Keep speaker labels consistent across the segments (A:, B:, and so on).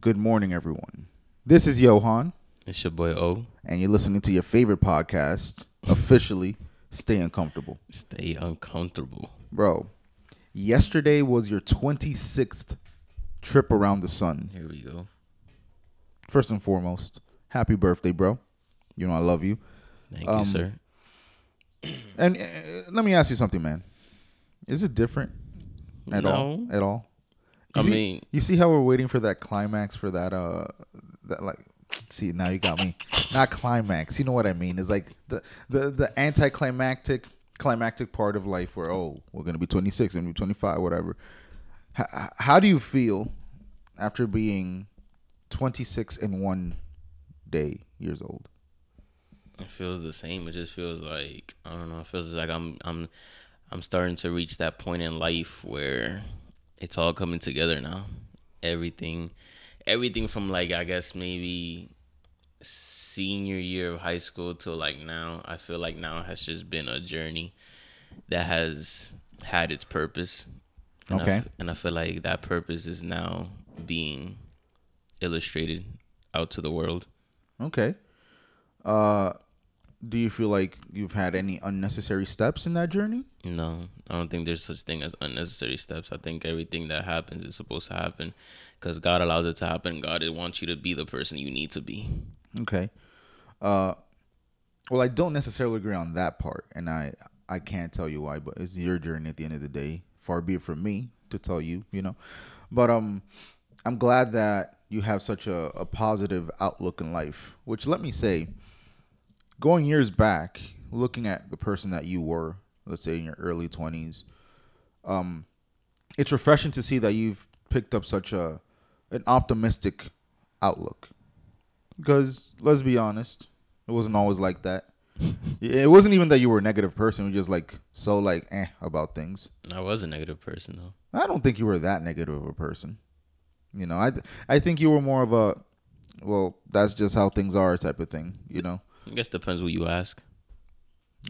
A: Good morning, everyone. This is Johan,
B: It's your boy O.
A: and you're listening to your favorite podcast, officially Stay Uncomfortable.
B: Stay uncomfortable.
A: Bro, yesterday was your 26th trip around the sun.
B: Here we go.
A: First and foremost, happy birthday, bro. You know I love you.
B: Thank
A: Um,
B: you, sir.
A: And uh, let me ask you something, man. Is it different at all? At all?
B: I
A: see-
B: mean,
A: You see how we're waiting for that climax for that uh that like see now you got me. Not climax. You know what I mean? It's like the the the anticlimactic climactic part of life where oh, we're going to be 26 and be 25 whatever. H- how do you feel after being 26 in one day years old?
B: it feels the same. It just feels like I don't know. It feels like I'm I'm I'm starting to reach that point in life where it's all coming together now. Everything, everything from like I guess maybe senior year of high school till like now. I feel like now has just been a journey that has had its purpose. And I
A: Okay.
B: and I feel like that purpose is now being illustrated out to the world.
A: Okay. Uh do you feel like you've had any unnecessary steps in that journey?
B: No, I don't think there's such thing as unnecessary steps. I think everything that happens is supposed to happen because God allows it to happen. God wants you to be the person you need to be.
A: Okay. Uh well I don't necessarily agree on that part and I I can't tell you why, but it's your journey at the end of the day. Far be it from me to tell you, you know. But um I'm glad that you have such a, a positive outlook in life. Which let me say, going years back, looking at the person that you were, let's say in your early twenties, um, it's refreshing to see that you've picked up such a an optimistic outlook. Because let's be honest, it wasn't always like that. it wasn't even that you were a negative person. You were just like so like eh about things.
B: I was a negative person though.
A: I don't think you were that negative of a person. You know, I th- I think you were more of a well, that's just how things are type of thing. You know.
B: I guess depends what you ask.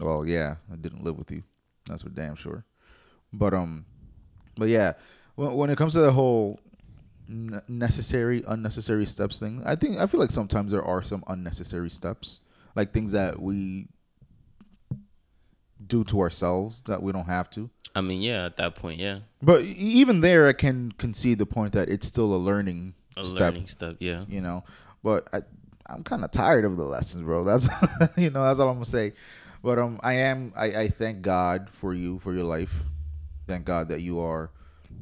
A: Well, yeah, I didn't live with you. That's for damn sure. But um, but yeah, when when it comes to the whole necessary, unnecessary steps thing, I think I feel like sometimes there are some unnecessary steps, like things that we do to ourselves that we don't have to.
B: I mean, yeah, at that point, yeah,
A: But even there, I can concede the point that it's still a learning
B: a
A: step.
B: learning step. Yeah,
A: you know. But I, I'm kind of tired of the lessons, bro. That's you know, that's all I'm gonna say. But um, I am. I, I thank God for you for your life. Thank God that you are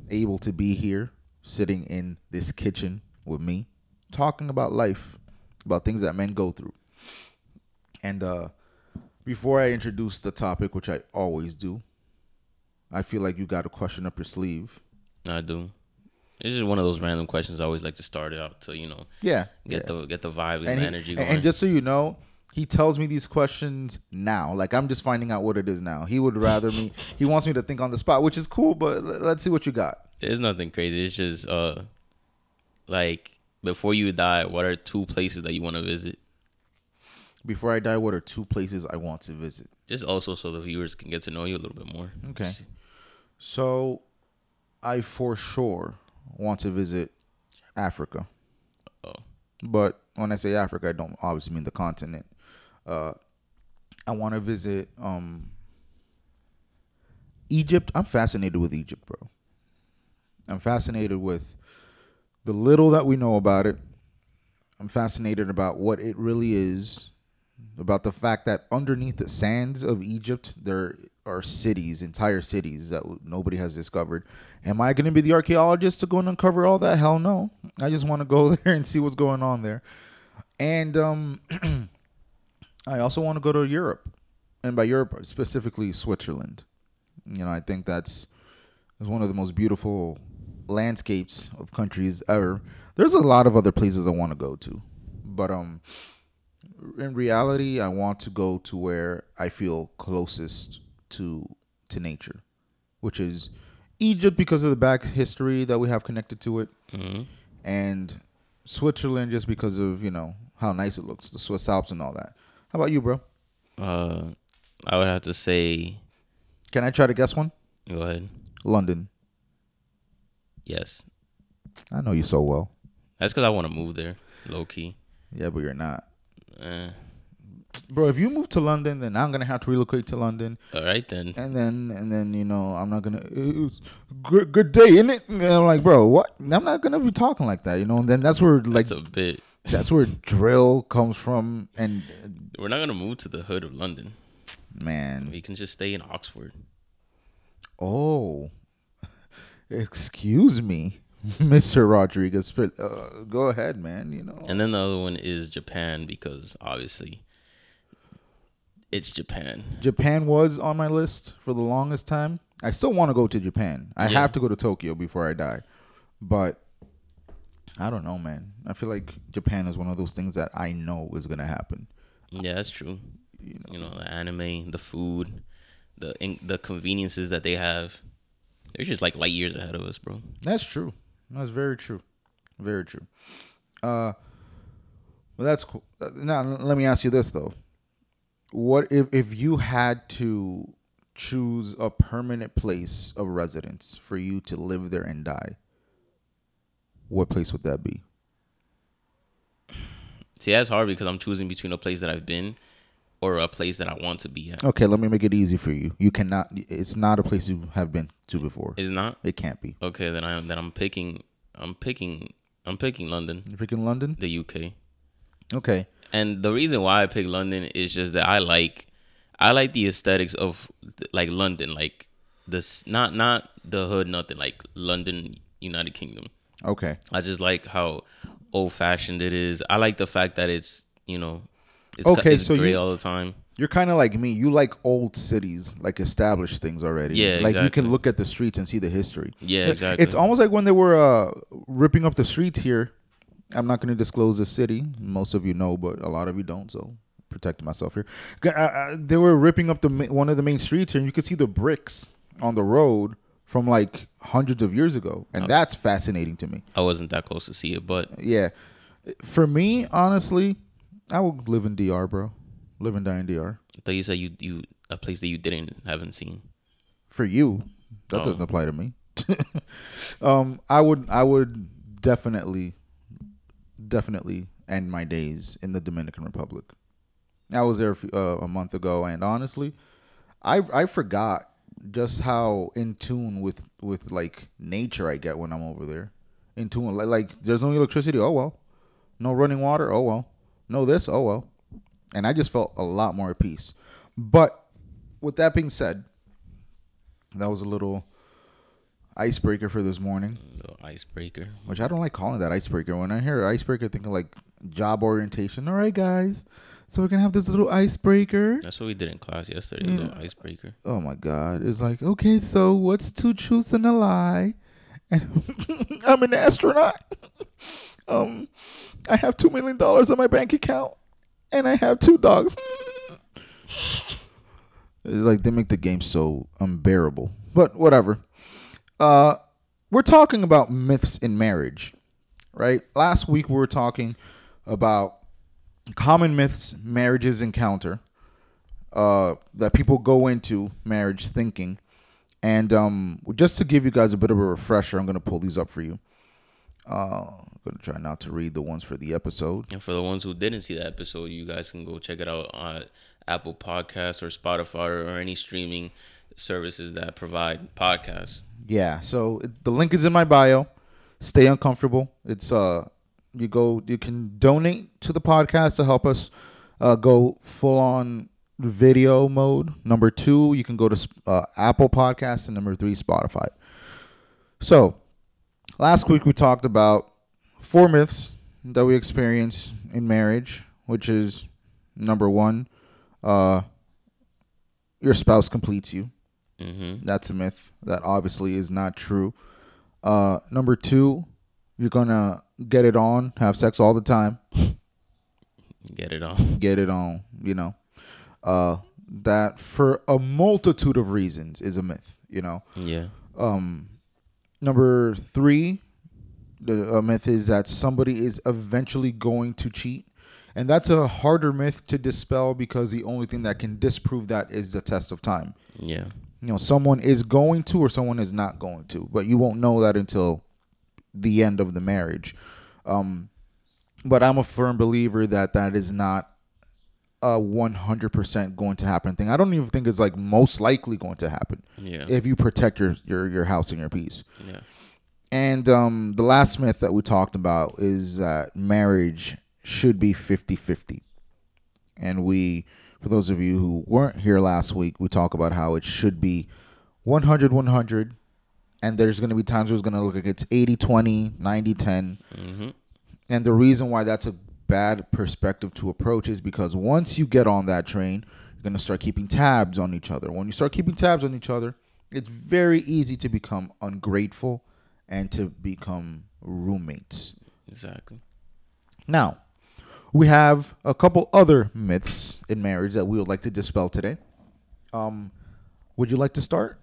A: able to be here, sitting in this kitchen with me, talking about life, about things that men go through. And uh, before I introduce the topic, which I always do, I feel like you got a question up your sleeve.
B: I do. It's just one of those random questions I always like to start it out to you know
A: Yeah,
B: get
A: yeah.
B: the get the vibe and,
A: and,
B: the
A: he-
B: energy going.
A: and just so you know, he tells me these questions now. Like I'm just finding out what it is now. He would rather me. He wants me to think on the spot, which is cool. But l- let's see what you got.
B: It's nothing crazy. It's just uh, like before you die, what are two places that you want to visit?
A: Before I die, what are two places I want to visit?
B: Just also so the viewers can get to know you a little bit more.
A: Okay. So, I for sure want to visit Africa.
B: Oh.
A: But when I say Africa, I don't obviously mean the continent. Uh, I want to visit um, Egypt. I'm fascinated with Egypt, bro. I'm fascinated with the little that we know about it. I'm fascinated about what it really is, about the fact that underneath the sands of Egypt, there are cities, entire cities that nobody has discovered. Am I going to be the archaeologist to go and uncover all that? Hell no. I just want to go there and see what's going on there. And um, I also want to go to Europe, and by Europe specifically Switzerland. You know, I think that's one of the most beautiful landscapes of countries ever. There's a lot of other places I want to go to, but um, in reality, I want to go to where I feel closest to to nature, which is Egypt because of the back history that we have connected to it,
B: hmm
A: and Switzerland just because of you know how nice it looks, the Swiss Alps and all that. How about you, bro?
B: Uh, I would have to say,
A: Can I try to guess one?
B: go ahead.
A: London.
B: Yes.
A: I know you so well.
B: That's because I want to move there, low key.
A: Yeah, but you're not.
B: Eh.
A: Bro, if you move to London, then I'm gonna have to relocate to London,
B: All right then.
A: and then and then you know I'm not gonna. It's good, good day, isn't it? And I'm like, bro, what? I'm not gonna be talking like that, you know. And then that's where like
B: That's a bit.
A: that's where drill comes from, and
B: We're not gonna move to the hood of London.
A: man,
B: We can just stay in Oxford.
A: oh, excuse me, Mister Rodriguez, but uh, go ahead, man. You know,
B: And then the other one is Japan because obviously it's Japan.
A: Japan was on my list for the longest time. I still want to go to Japan. I
B: Yeah.
A: have to go to Tokyo before I die. But I don't know, man. I feel like Japan is one of those things that I know is going to happen.
B: Yeah, that's true. You know, the anime, the food, the in, the conveniences that they have. They're just like light years ahead of us, bro.
A: That's true. That's very true. Very true. Uh well that's cool. Now let me ask you this though. What if if you had to choose a permanent place of residence for you to live there and die? What place would that be?
B: See, that's hard because I'm choosing between a place that I've been or a place that I want to be at.
A: Okay, let me make it easy for you. You cannot. It's not a place you have been to before.
B: Is it not?
A: It can't be.
B: Okay, then I'm then I'm picking I'm picking I'm picking London,
A: You're picking London.
B: the UK.
A: Okay.
B: And the reason why I pick London is just that I like I like the aesthetics of like London, like this not not the hood, nothing like London, United Kingdom.
A: Okay.
B: I just like how old fashioned it is. I like the fact that it's you know it's,
A: Okay,
B: it's
A: so
B: gray
A: you-
B: all the time.
A: You're kind of like me. You like old cities, like established things already.
B: Yeah,
A: Like you can look at the streets and see the history.
B: Yeah, exactly.
A: It's almost like when they were uh, ripping up the streets here. I'm not going to disclose the city. Most of you know, but a lot of you don't. So protecting myself here. Uh, uh, they were ripping up the one of the main streets here, and you could see the bricks on the road from like hundreds of years ago, and that's fascinating to me.
B: I wasn't that close to see it, but
A: Yeah, for me, honestly, I would live in DR, bro. Live and die in DR.
B: I thought you said you you a place that you didn't haven't seen.
A: For you, that
B: Oh.
A: doesn't apply to me. um, I would, I would definitely, definitely end my days in the Dominican Republic. I was there a few- uh, a month ago, and honestly, I I forgot just how in tune with with like nature I get when I'm over there. In tune, like, like there's no electricity. Oh well, no running water. Oh well, no this. Oh well, and I just felt a lot more at peace. But with that being said, that was a little icebreaker for this morning,
B: The icebreaker.
A: which I don't like calling that icebreaker. When I hear icebreaker, I think of like job orientation. All right, guys, so we're gonna have this little icebreaker.
B: That's what we did in class yesterday.
A: Yeah.
B: The icebreaker.
A: Oh my god, it's like okay, so what's two truths and a lie? I'm an astronaut. um, I have two million dollars in my bank account, and I have two dogs. Like they make the game so unbearable. But whatever. Uh, we're talking about myths in marriage, right? Last week we were talking about common myths marriages encounter uh, that people go into marriage thinking. And um, just to give you guys a bit of a refresher, I'm going to pull these up for you. Uh, I'm going to try not to read the ones for the episode.
B: And for the ones who didn't see that episode, you guys can go check it out on Apple Podcasts or Spotify or any streaming services that provide podcasts.
A: Yeah, so the link is in my bio. Stay uncomfortable. It's uh, you go, you can donate to the podcast to help us uh, go full on video mode. Number two, you can go to uh, Apple Podcasts, and number three, Spotify. So, last week we talked about four myths that we experience in marriage, which is number one, uh, your spouse completes you.
B: Mm-hmm.
A: That's a myth that obviously is not true. Uh, number two, you're gonna get it on, have sex all the time,
B: Get it on.
A: get it on. You know, uh, that for a multitude of reasons is a myth. You know,
B: Yeah.
A: um, number three, the a myth is that somebody is eventually going to cheat, and that's a harder myth to dispel because the only thing that can disprove that is the test of time.
B: Yeah.
A: you know someone is going to or someone is not going to but you won't know that until the end of the marriage Um, but I'm a firm believer that that is not a 100% going to happen thing. I don't even think it's like most likely going to happen
B: Yeah.
A: if you protect your your your house and your peace.
B: yeah.
A: And um, the last myth that we talked about is that marriage should be 50 50. And we, for those of you who weren't here last week, we talk about how it should be 100 100. And there's going to be times where it's going to look like it's 80 20, 90 10.
B: Mm-hmm.
A: And the reason why that's a bad perspective to approach is because once you get on that train, you're going to start keeping tabs on each other. When you start keeping tabs on each other, it's very easy to become ungrateful and to become roommates.
B: Exactly.
A: Now, we have a couple other myths in marriage that we would like to dispel today. Um, would you like to start?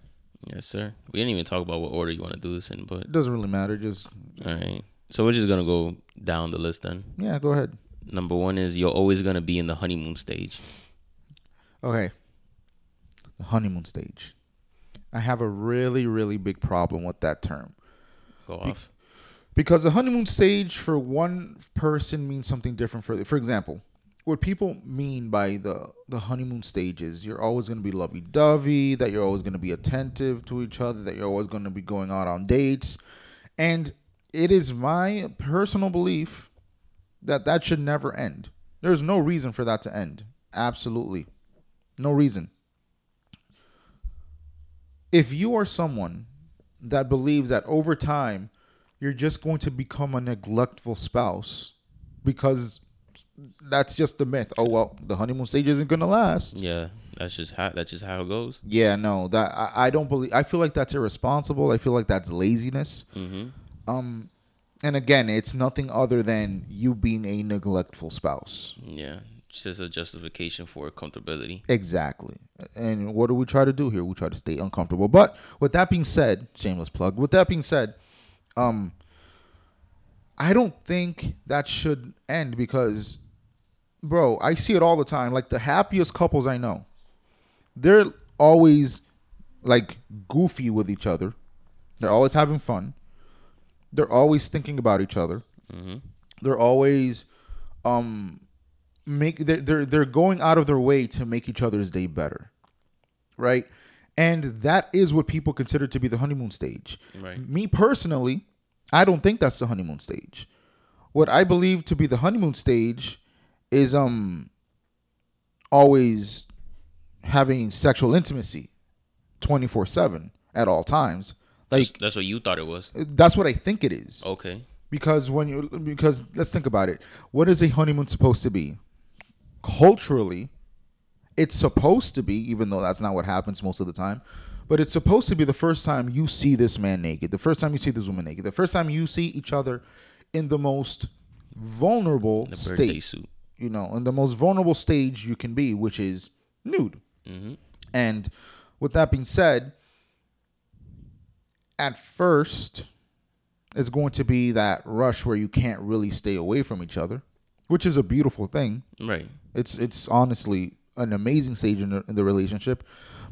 B: Yes, sir. We didn't even talk about what order you want to do this in, but
A: It doesn't really matter. Just
B: all right. So we're just gonna go down the list then.
A: yeah, go ahead.
B: Number one is you're always gonna be in the honeymoon stage.
A: Okay. The honeymoon stage. I have a really, really big problem with that term.
B: Go off.
A: Because the honeymoon stage for one person means something different for for example, what people mean by the the honeymoon stage is you're always going to be lovey-dovey, that you're always going to be attentive to each other, that you're always going to be going out on dates. And it is my personal belief that that should never end. There's no reason for that to end. Absolutely. No reason. If you are someone that believes that over time you're just going to become a neglectful spouse because that's just the myth. Oh well, the honeymoon stage isn't going to last.
B: Yeah, that's just how that's just how it goes.
A: Yeah, no, that I, I don't believe. I feel like that's irresponsible. I feel like that's laziness.
B: Mm-hmm.
A: Um, and again, it's nothing other than you being a neglectful spouse.
B: Yeah, it's just a justification for comfortability.
A: Exactly. And what do we try to do here? We try to stay uncomfortable. But with that being said, shameless plug. With that being said, um, I don't think that should end because, bro, I see it all the time. Like the happiest couples I know, they're always like goofy with each other. They're always having fun. They're always thinking about each other.
B: Mm-hmm.
A: They're always um make they're, they're they're going out of their way to make each other's day better right and that is what people consider to be the honeymoon stage
B: Right.
A: me personally i don't think that's the honeymoon stage what i believe to be the honeymoon stage is um always having sexual intimacy 24/7 at all times like
B: Like that's what you thought it was.
A: that's what i think it is
B: Okay.
A: because when you because let's think about it what is a honeymoon supposed to be culturally it's supposed to be even though that's not what happens most of the time but it's supposed to be the first time you see this man naked the first time you see this woman naked the first time you see each other in the most vulnerable
B: The
A: state
B: suit.
A: you know in the most vulnerable stage you can be which is nude
B: Mm-hmm.
A: and with that being said, at first, it's going to be that rush where you can't really stay away from each other, which is a beautiful thing.
B: Right.
A: It's it's honestly an amazing stage in the, in the relationship,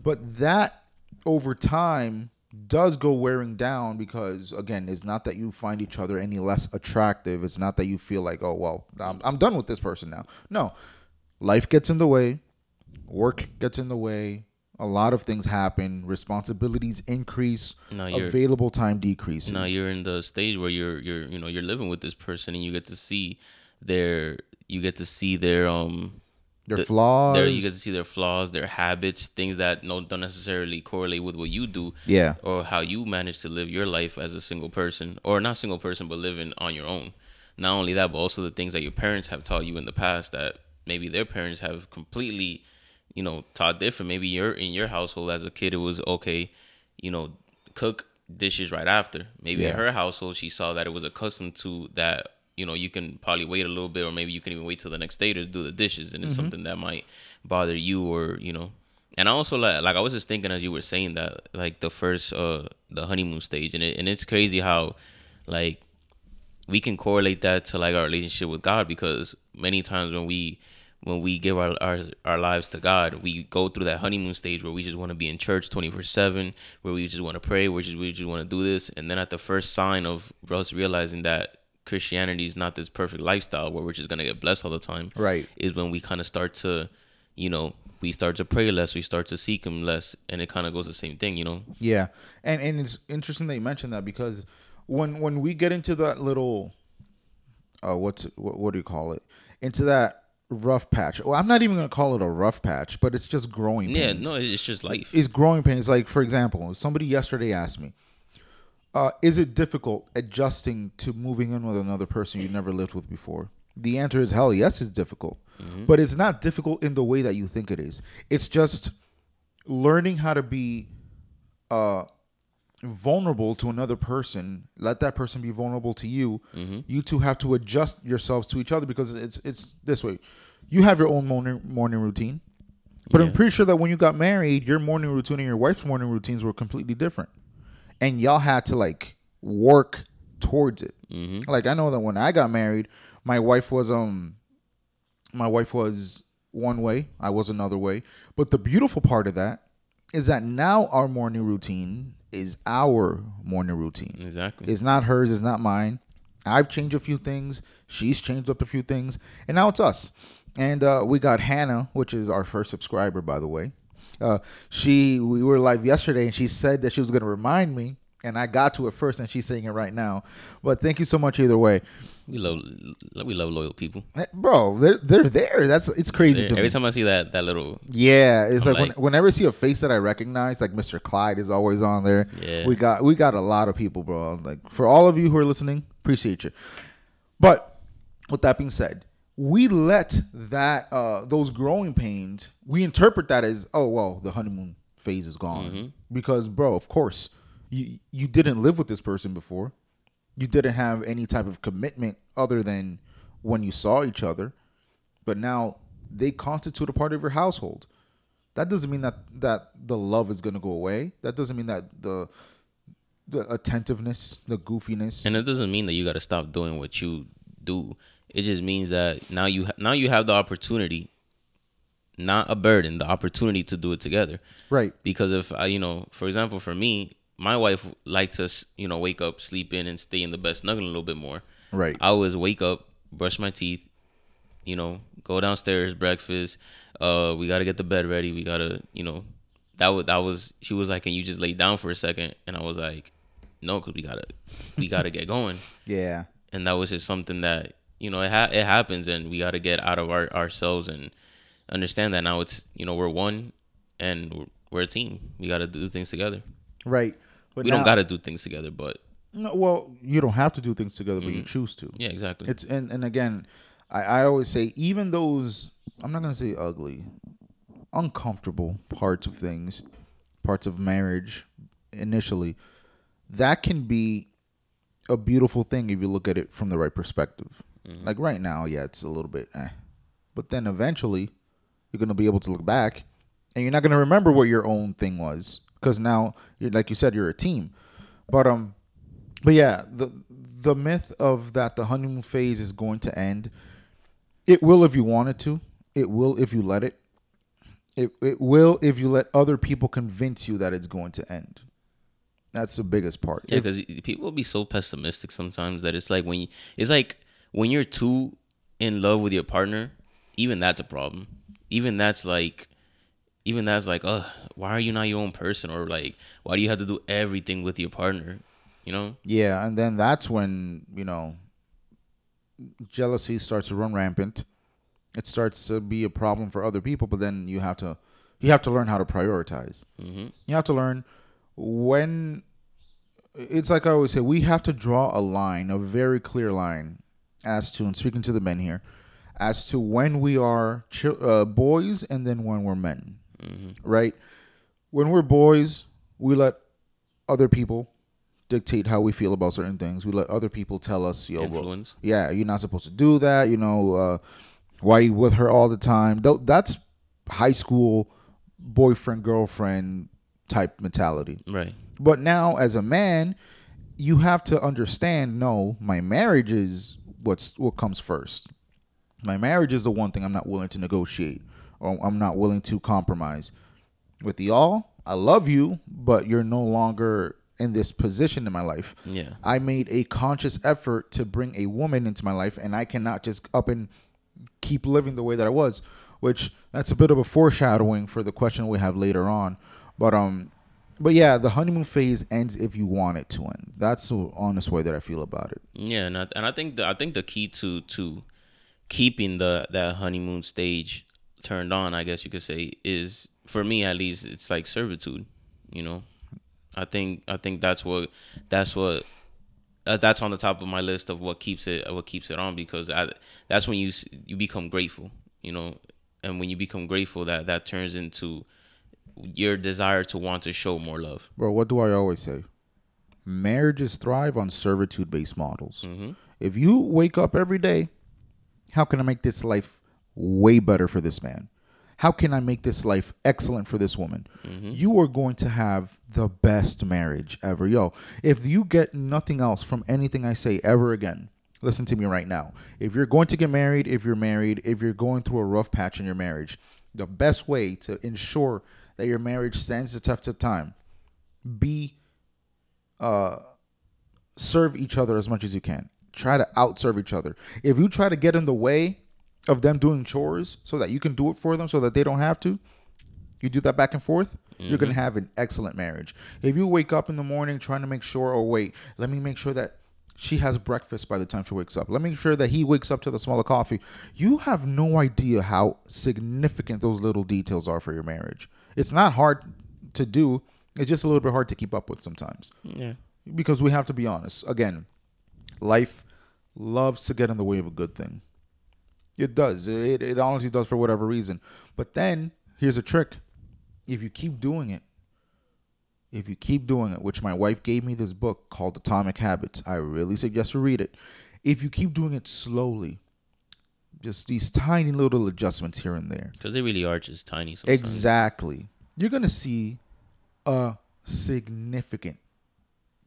A: but that over time does go wearing down because again, it's not that you find each other any less attractive. It's not that you feel like, oh well, I'm I'm done with this person now. No, life gets in the way, work gets in the way. A lot of things happen. Responsibilities increase.
B: No,
A: available time decreases.
B: now you're in the stage where you're you're you know you're living with this person and you get to see their you get to see their um
A: Their
B: the-
A: flaws.
B: their, you get to see their flaws, their habits, things that no don't necessarily correlate with what you do
A: yeah.
B: or how you manage to live your life as a single person or not single person but living on your own. Not only that, but also the things that your parents have taught you in the past that maybe their parents have completely, you know, taught different. Maybe you're in your household as a kid, it was okay, you know, cook dishes right after. Maybe in her household, she saw that it was accustomed to that. You know, you can probably wait a little bit, or maybe you can even wait till the next day to do the dishes, and it's something that might bother you, or you know. And I also like, like I was just thinking as you were saying that, like the first, uh, the honeymoon stage, and it, and it's crazy how, like, we can correlate that to like our relationship with God because many times when we when we give our our, our lives to God, we go through that honeymoon stage where we just want to be in church 24/7, where we just want to pray, where just we just want to do this, and then at the first sign of us realizing that Christianity is not this perfect lifestyle where we're just gonna get blessed all the time.
A: Right.
B: Is when we kind of start to, you know, we start to pray less, we start to seek Him less, and it kind of goes the same thing, you know.
A: Yeah, and and it's interesting that you mentioned that because when when we get into that little, uh, what's what, what do you call it? Into that rough patch. Well, I'm not even gonna call it a rough patch, but it's just growing.
B: Yeah,
A: pains.
B: no, it's just life.
A: it's growing pains. Like for example, somebody yesterday asked me, uh, "Is it difficult adjusting to moving in with another person you never lived with before?" The answer is hell yes, it's difficult, but it's not difficult in the way that you think it is. It's just learning how to be uh, vulnerable to another person. Let that person be vulnerable to you. You two have to adjust yourselves to each other because it's it's this way. You have your own morning morning routine. But I'm pretty sure that when you got married, your morning routine and your wife's morning routines were completely different. And y'all had to like work towards it.
B: Mm-hmm.
A: Like I know that when I got married, my wife was um my wife was one way, I was another way. But the beautiful part of that is that now our morning routine is our morning routine.
B: Exactly.
A: It's not hers, it's not mine. I've changed a few things. She's changed up a few things. And now it's us. And uh, we got Hannah, which is our first subscriber, by the way. Uh, she we were live yesterday and she said that she was gonna remind me. And I got to it first and she's saying it right now. But thank you so much either way.
B: We love we love loyal people.
A: Bro, they're they're there. That's it's crazy to me.
B: Every
A: me.
B: time I see that that little
A: Yeah, it's like,
B: like-
A: whenever I see a face that I recognize, like Mr. Clyde is always on there.
B: Yeah.
A: we got we got a lot of people, bro. Like for all of you who are listening, appreciate you. But with that being said, we let that uh those growing pains, we interpret that as oh well, the honeymoon phase is gone because bro, of course, you you didn't live with this person before. You didn't have any type of commitment other than when you saw each other but now they constitute a part of your household. That doesn't mean that that the love is going to go away. That doesn't mean that the the attentiveness, the goofiness.
B: And it doesn't mean that you got to stop doing what you do. It just means that now you ha- now you have the opportunity, not a burden, the opportunity to do it together.
A: right.
B: Because if I, you know, for example, for me, my wife liked to, you know, wake up, sleep in, and stay in the bed, snuggling a little bit more.
A: Right.
B: I always wake up, brush my teeth, you know, go downstairs, breakfast. Uh, we gotta get the bed ready. We gotta, you know, that was that was. She was like, "Can you just lay down for a second? And I was like, "No, cause we gotta, we gotta get going."
A: yeah.
B: And that was just something that you know it ha- it happens, and we gotta get out of our ourselves and understand that now it's you know we're one, and we're, we're a team. We gotta do things together.
A: Right. But
B: We
A: now-
B: don't gotta do things together, but
A: No, well, you don't have to do things together, but you choose to.
B: yeah, exactly.
A: It's and and again, I I always say even those I'm not gonna say ugly, uncomfortable parts of things, parts of marriage, initially, that can be a beautiful thing if you look at it from the right perspective. Like right now, yeah, it's a little bit, eh. but then eventually, you're gonna be able to look back, and you're not gonna remember what your own thing was because now, like you said, you're a team. But um, but yeah, the the myth of that the honeymoon phase is going to end. It will if you want it to. It will if you let it. It it will if you let other people convince you that it's going to end. That's the biggest part.
B: Yeah, because people be so pessimistic sometimes that it's like when you, it's like when you're too in love with your partner, even that's a problem. Even that's like, even that's like, uh, why are you not your own person? Or like, why do you have to do everything with your partner? You know?
A: yeah, and then that's when you know jealousy starts to run rampant. It starts to be a problem for other people, but then you have to you have to learn how to prioritize.
B: hmm
A: You have to learn when it's like I always say, we have to draw a line, a very clear line, as to, and speaking to the men here, as to when we are chil- uh, boys and then when we're men, right? When we're boys, we let other people dictate how we feel about certain things. We let other people tell us, yo,
B: Influence.
A: yeah, you're not supposed to do that. You know, uh, why you with her all the time? That's high school boyfriend girlfriend type mentality.
B: Right.
A: But now, as a man, you have to understand. No, my marriage is what's what comes first. My marriage is the one thing I'm not willing to negotiate, or I'm not willing to compromise. With y'all, I love you, but you're no longer in this position in my life.
B: Yeah.
A: I made a conscious effort to bring a woman into my life, and I cannot just up and keep living the way that I was. Which that's a bit of a foreshadowing for the question we have later on. But um, but yeah, the honeymoon phase ends if you want it to end. That's the honest way that I feel about it.
B: Yeah, and I, and I think the I think the key to to keeping the that honeymoon stage turned on, I guess you could say, is for me at least, it's like servitude. You know, I think I think that's what that's what uh, that's on the top of my list of what keeps it what keeps it on because I, that's when you you become grateful. You know, and when you become grateful, that that turns into your desire to want to show more love.
A: Bro, what do I always say? Marriages thrive on servitude based models. If you wake up every day, how can I make this life way better for this man? How can I make this life excellent for this woman? You are going to have the best marriage ever. Yo, if you get nothing else from anything I say ever again, listen to me right now. If you're going to get married, if you're married, if you're going through a rough patch in your marriage, the best way to ensure that your marriage stands the test of time, be uh serve each other as much as you can. Try to outserve each other. If you try to get in the way of them doing chores so that you can do it for them so that they don't have to, you do that back and forth, you're going to mm-hmm. have an excellent marriage. If you wake up in the morning trying to make sure, oh, wait, let me make sure that she has breakfast by the time she wakes up. Let me make sure that he wakes up to the smell of coffee. You have no idea how significant those little details are for your marriage. It's not hard to do, it's just a little bit hard to keep up with sometimes
B: Yeah.
A: because we have to be honest. Again, life loves to get in the way of a good thing. It does. It, it honestly does for whatever reason. But then here's a trick. If you keep doing it, if you keep doing it, which my wife gave me this book called Atomic Habits, I really suggest you read it. If you keep doing it slowly, just these tiny little adjustments here and there,
B: Because they really are just tiny. Sometimes.
A: Exactly. You're going to see a significant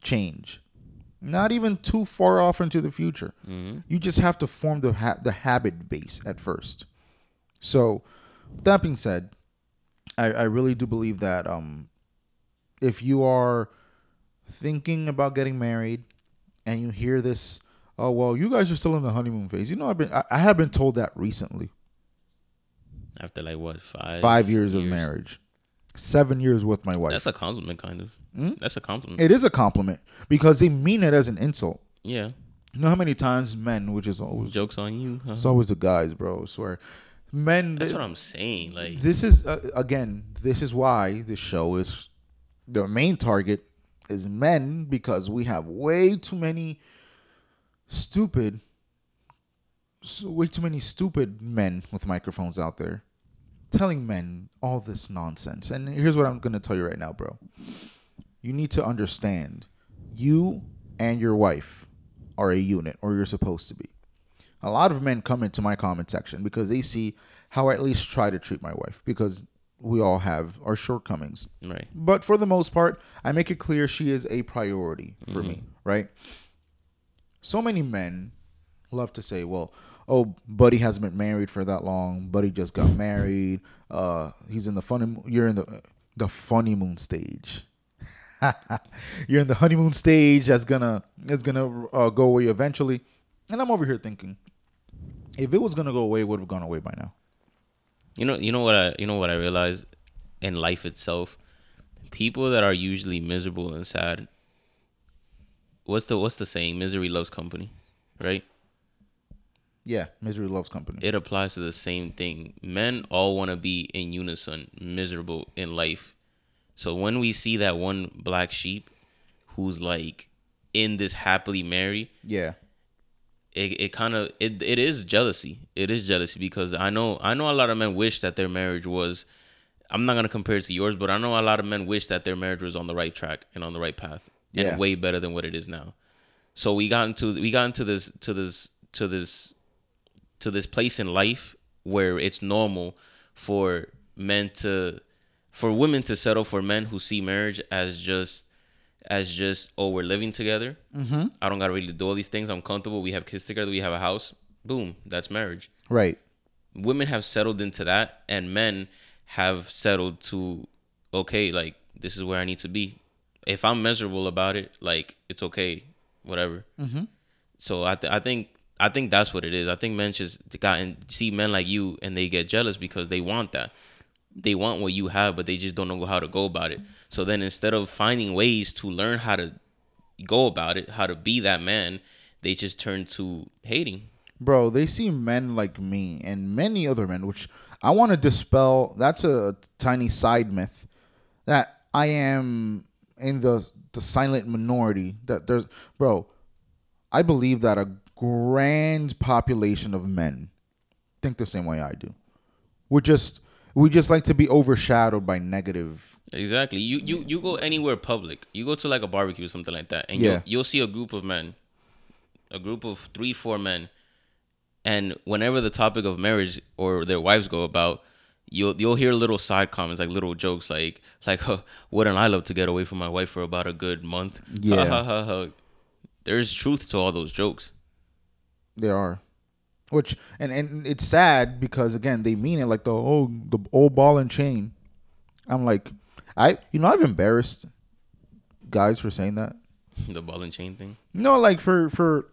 A: change. Not even too far off into the future. You just have to form the ha- the habit base at first. So, that being said, I, I really do believe that um, if you are thinking about getting married and you hear this, oh well, you guys are still in the honeymoon phase. You know, I've been I, I have been told that recently.
B: After like what five
A: Five years, of marriage, seven years with my wife.
B: That's a compliment, kind of. That's a compliment.
A: It is a compliment because they mean it as an insult.
B: yeah.
A: You know how many times men, which is always
B: Jokes on you. huh?
A: it's always the guys, bro. I swear, men.
B: That's what I'm saying. Like,
A: this is uh, again. This is why this show is the main target is men because we have way too many stupid, so way too many stupid men with microphones out there telling men all this nonsense. And here's what I'm gonna tell you right now, bro. You need to understand, you and your wife are a unit, or you're supposed to be. A lot of men come into my comment section because they see how I at least try to treat my wife because we all have our shortcomings.
B: right.
A: But for the most part, I make it clear she is a priority for me, right? So many men love to say, well, oh, Buddy hasn't been married for that long. Buddy just got married. Uh, he's in the funny, you're in the, the honeymoon stage. you're in the honeymoon stage that's gonna that's gonna uh, go away eventually and i'm over here thinking if it was gonna go away it would have gone away by now
B: You know. You know what I. You know what I realized in life itself. People that are usually miserable and sad. What's the What's the saying? Misery loves company, right?
A: yeah misery loves company
B: It applies to the same thing. Men all want to be in unison, miserable in life. So when we see that one black sheep who's like in this happily married,
A: yeah
B: it, it kind of it, it is jealousy. It is jealousy because I know I know a lot of men wish that their marriage was I'm not gonna compare it to yours, but I know a lot of men wish that their marriage was on the right track and on the right path and
A: Yeah.
B: way better than what it is now. So we got into we got into this to this to this to this place in life where it's normal for men to for women to settle for men who see marriage as just as just oh we're living together mm-hmm. i don't gotta really do all these things i'm comfortable we have kids together we have a house boom that's marriage
A: right
B: women have settled into that and men have settled to okay like this is where i need to be if I'm miserable about it, like it's okay, whatever. Mm-hmm. So I th- I think I think that's what it is. I think men just gotten see men like you and they get jealous because they want that. They want what you have, but they just don't know how to go about it. So then instead of finding ways to learn how to go about it, how to be that man, they just turn to hating.
A: Bro, they see men like me and many other men, which I want to dispel. That's a tiny side myth that I am in the the silent minority. That there's, bro, I believe that a grand population of men think the same way I do. We're just we just like to be overshadowed by negative.
B: Exactly. You you you go anywhere public. You go to like a barbecue or something like that, and
A: Yeah.
B: you'll, you'll see a group of men, a group of three four men, and whenever the topic of marriage or their wives go about. You'll you'll hear little side comments like little jokes like like huh, wouldn't I love to get away from my wife for about a good month?
A: Yeah.
B: Ha, ha, ha, ha. There's truth to all those jokes.
A: There are. Which and, and it's sad because again they mean it like the oh the old ball and chain. I'm like, I you know I've embarrassed guys for saying that.
B: the ball and chain thing.
A: No, like for for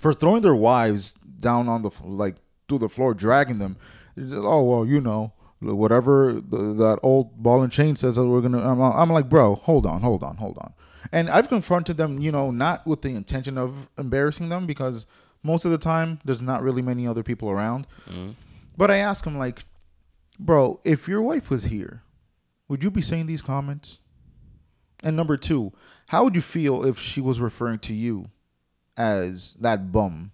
A: for throwing their wives down on the like through the floor, dragging them. Just, oh well, you know whatever the, that old ball and chain says that we're gonna. I'm, I'm like, bro, hold on, hold on, hold on. And I've confronted them, you know, not with the intention of embarrassing them because most of the time there's not really many other people around. But I ask them like, bro, if your wife was here, would you be saying these comments? And number two, how would you feel if she was referring to you as that bum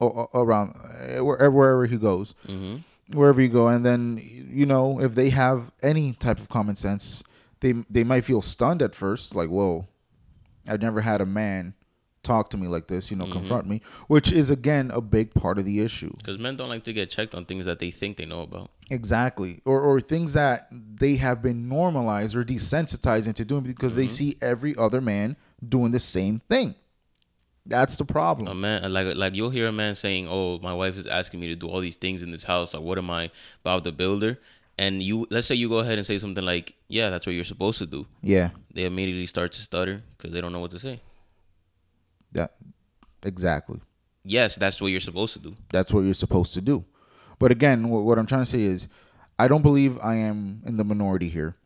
A: or, or around eh, wherever, wherever he goes,
B: Mm-hmm.
A: wherever you go, and then you know if they have any type of common sense, they they might feel stunned at first, like whoa, I've never had a man talk to me like this, you know, mm-hmm. confront me, which is again a big part of the issue.
B: Because men don't like to get checked on things that they think they know about.
A: Exactly. Or or things that they have been normalized or desensitized into doing because they mm-hmm. see every other man doing the same thing. That's the problem.
B: A man like like you'll hear a man saying, "Oh, my wife is asking me to do all these things in this house. Like, what am I Bob the Builder?" And you let's say you go ahead and say something like, "Yeah, that's what you're supposed to do."
A: yeah.
B: They immediately start to stutter because they don't know what to say.
A: That exactly.
B: Yes, that's what you're supposed to do.
A: That's what you're supposed to do. But again, what, what I'm trying to say is I don't believe I am in the minority here.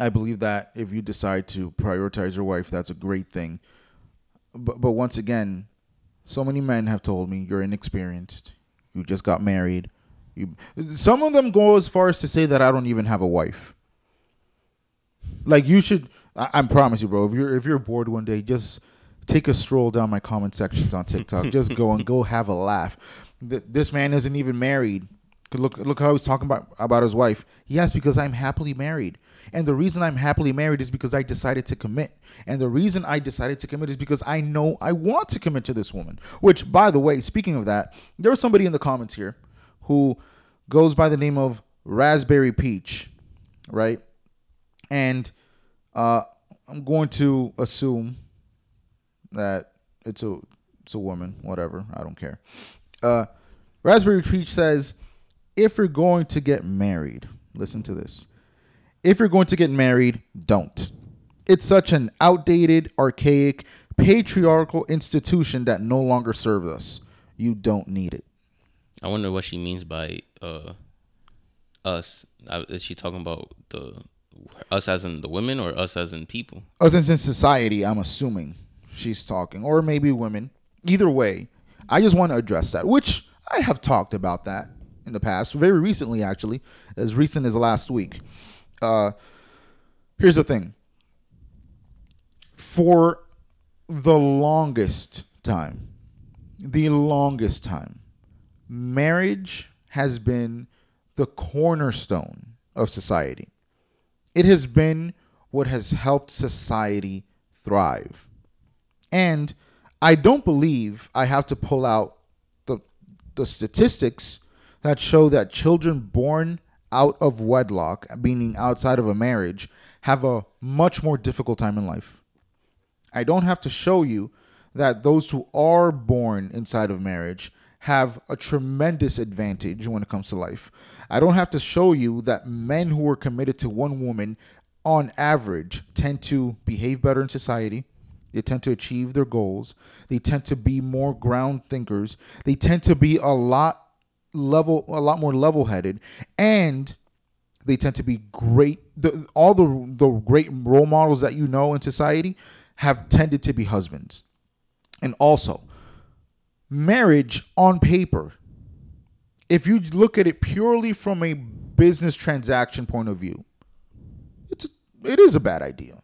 A: I believe that if you decide to prioritize your wife, that's a great thing. But but once again, so many men have told me you're inexperienced. You just got married. You, some of them go as far as to say that I don't even have a wife. Like you should, I, I promise you, bro. If you're if you're bored one day, just take a stroll down my comment sections on TikTok. just go and go have a laugh. Th- This man isn't even married. Look look how he's talking about about his wife. Yes, because I'm happily married. And the reason I'm happily married is because I decided to commit. And the reason I decided to commit is because I know I want to commit to this woman. Which, by the way, speaking of that, there was somebody in the comments here who goes by the name of Raspberry Peach, right? And uh, I'm going to assume that it's a it's a woman, whatever. I don't care. Uh, Raspberry Peach says, if you're going to get married, listen to this. If you're going to get married, don't. It's such an outdated, archaic, patriarchal institution that no longer serves us. You don't need it.
B: I wonder what she means by uh, us. Is she talking about the us as in the women or us as in people?
A: Us as in society, I'm assuming she's talking, or maybe women. Either way, I just want to address that, which I have talked about that in the past, very recently, actually, as recent as last week. Uh, here's the thing for the longest time, the longest time, marriage has been the cornerstone of society. It has been what has helped society thrive. And I don't believe I have to pull out the the statistics that show that children born out of wedlock, meaning outside of a marriage, have a much more difficult time in life. I don't have to show you that those who are born inside of marriage have a tremendous advantage when it comes to life. I don't have to show you that men who are committed to one woman on average, tend to behave better in society. They tend to achieve their goals. They tend to be more ground thinkers. They tend to be a lot level, a lot more level-headed, and they tend to be great. The, all the the great role models that you know in society have tended to be husbands, and also marriage on paper. If you look at it purely from a business transaction point of view, it's a, it is a bad idea.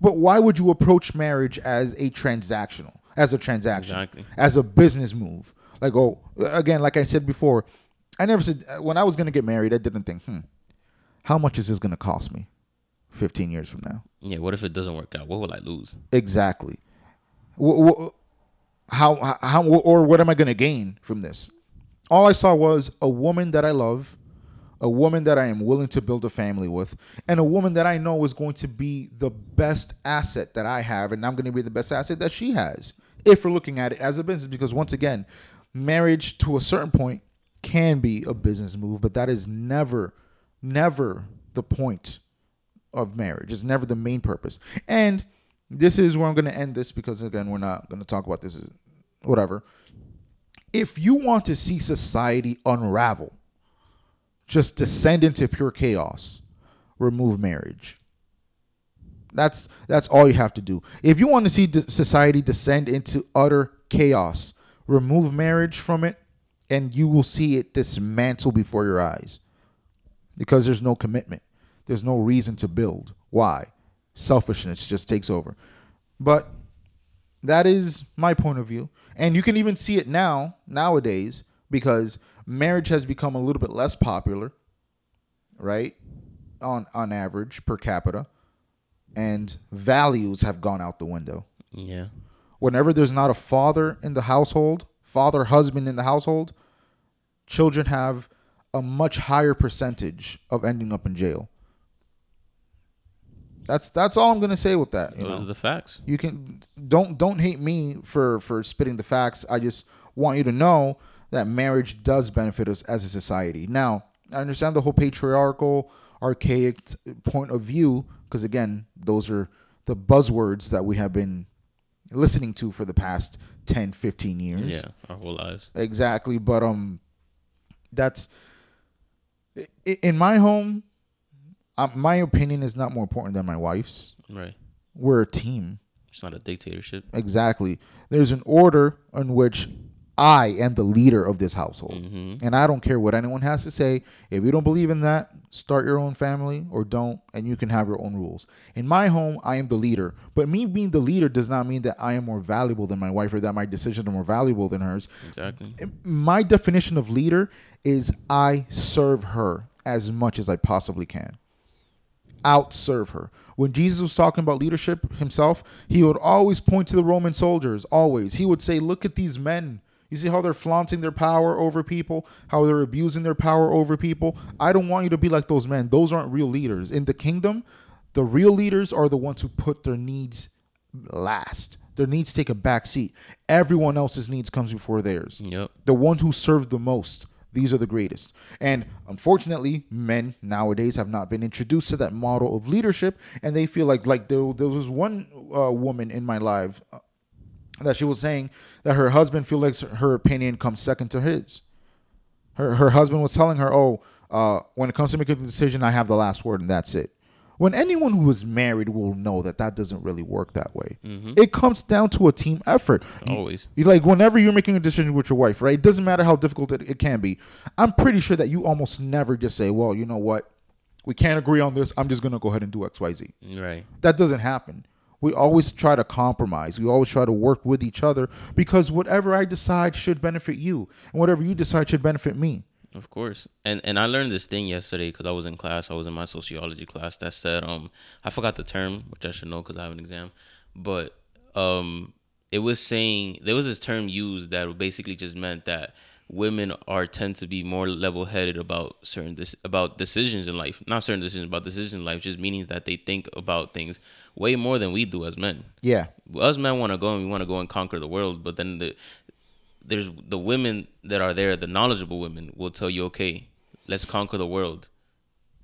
A: But why would you approach marriage as a transactional, as a transaction,
B: Exactly.
A: as a business move? Like, oh, again, like I said before, I never said when I was gonna get married, I didn't think, hmm, how much is this gonna cost me, fifteen years from now?
B: Yeah. What if it doesn't work out? What will I lose?
A: Exactly. How how or what am I gonna gain from this? All I saw was a woman that I love, a woman that I am willing to build a family with, and a woman that I know is going to be the best asset that I have, and I'm going to be the best asset that she has. If we're looking at it as a business, because once again, marriage to a certain point can be a business move, but that is never, never the point of marriage. It's never the main purpose. And this is where I'm going to end this because again, we're not going to talk about this. Whatever. If you want to see society unravel, just descend into pure chaos, remove marriage. That's that's all you have to do. If you want to see d- society descend into utter chaos, remove marriage from it, and you will see it dismantle before your eyes because there's no commitment. There's no reason to build. Why? Selfishness just takes over. But that is my point of view. And you can even see it now, nowadays, because marriage has become a little bit less popular, right? On on average per capita. And values have gone out the window.
B: Yeah.
A: Whenever there's not a father in the household, father, husband in the household, children have a much higher percentage of ending up in jail. That's that's all I'm gonna say with that. You
B: Those
A: know?
B: are the facts.
A: you can don't don't hate me for for spitting the facts. I just want you to know that marriage does benefit us as a society. Now, I understand the whole patriarchal, archaic point of view because again, those are the buzzwords that we have been listening to for the past 10, 15 years.
B: Yeah. Our whole lives.
A: Exactly, but um that's in my home um, my opinion is not more important than my wife's.
B: Right.
A: We're a team.
B: It's not a dictatorship.
A: Exactly. There's an order in which I am the leader of this household.
B: Mm-hmm.
A: And I don't care what anyone has to say. If you don't believe in that, start your own family or don't, and you can have your own rules. In my home, I am the leader. But me being the leader does not mean that I am more valuable than my wife or that my decisions are more valuable than hers.
B: Exactly.
A: My definition of leader is I serve her as much as I possibly can outserve her. When Jesus was talking about leadership himself, he would always point to the Roman soldiers. Always. He would say, Look at these men. You see how they're flaunting their power over people, how they're abusing their power over people. I don't want you to be like those men. Those aren't real leaders. In the kingdom, the real leaders are the ones who put their needs last. Their needs take a back seat. Everyone else's needs comes before theirs
B: Yep.
A: the ones who serve the most these are the greatest and unfortunately men nowadays have not been introduced to that model of leadership and they feel like like there, there was one uh, woman in my life uh, that she was saying that her husband feels like her opinion comes second to his her, her husband was telling her oh uh, when it comes to making a decision i have the last word and that's it when anyone who is married will know that that doesn't really work that way it comes down to a team effort
B: Always.
A: you like whenever you're making a decision with your wife, right? It doesn't matter how difficult it, it can be. I'm pretty sure that you almost never just say, "Well, you know what? We can't agree on this. I'm just gonna go ahead and do X, Y, Z."
B: Right.
A: That doesn't happen. We always try to compromise. We always try to work with each other because whatever I decide should benefit you, and whatever you decide should benefit me.
B: Of course. And and I learned this thing yesterday because I was in class. I was in my sociology class that said um I forgot the term which I should know because I have an exam, but um it was saying there was this term used that basically just meant that women are tend to be more level headed about certain this about decisions in life. Not certain decisions about decisions in life, just meaning that they think about things way more than we do as men
A: Yeah,
B: us men want to go and we want to go and conquer the world, but then the there's the women that are there, the knowledgeable women will tell you, okay, let's conquer the world.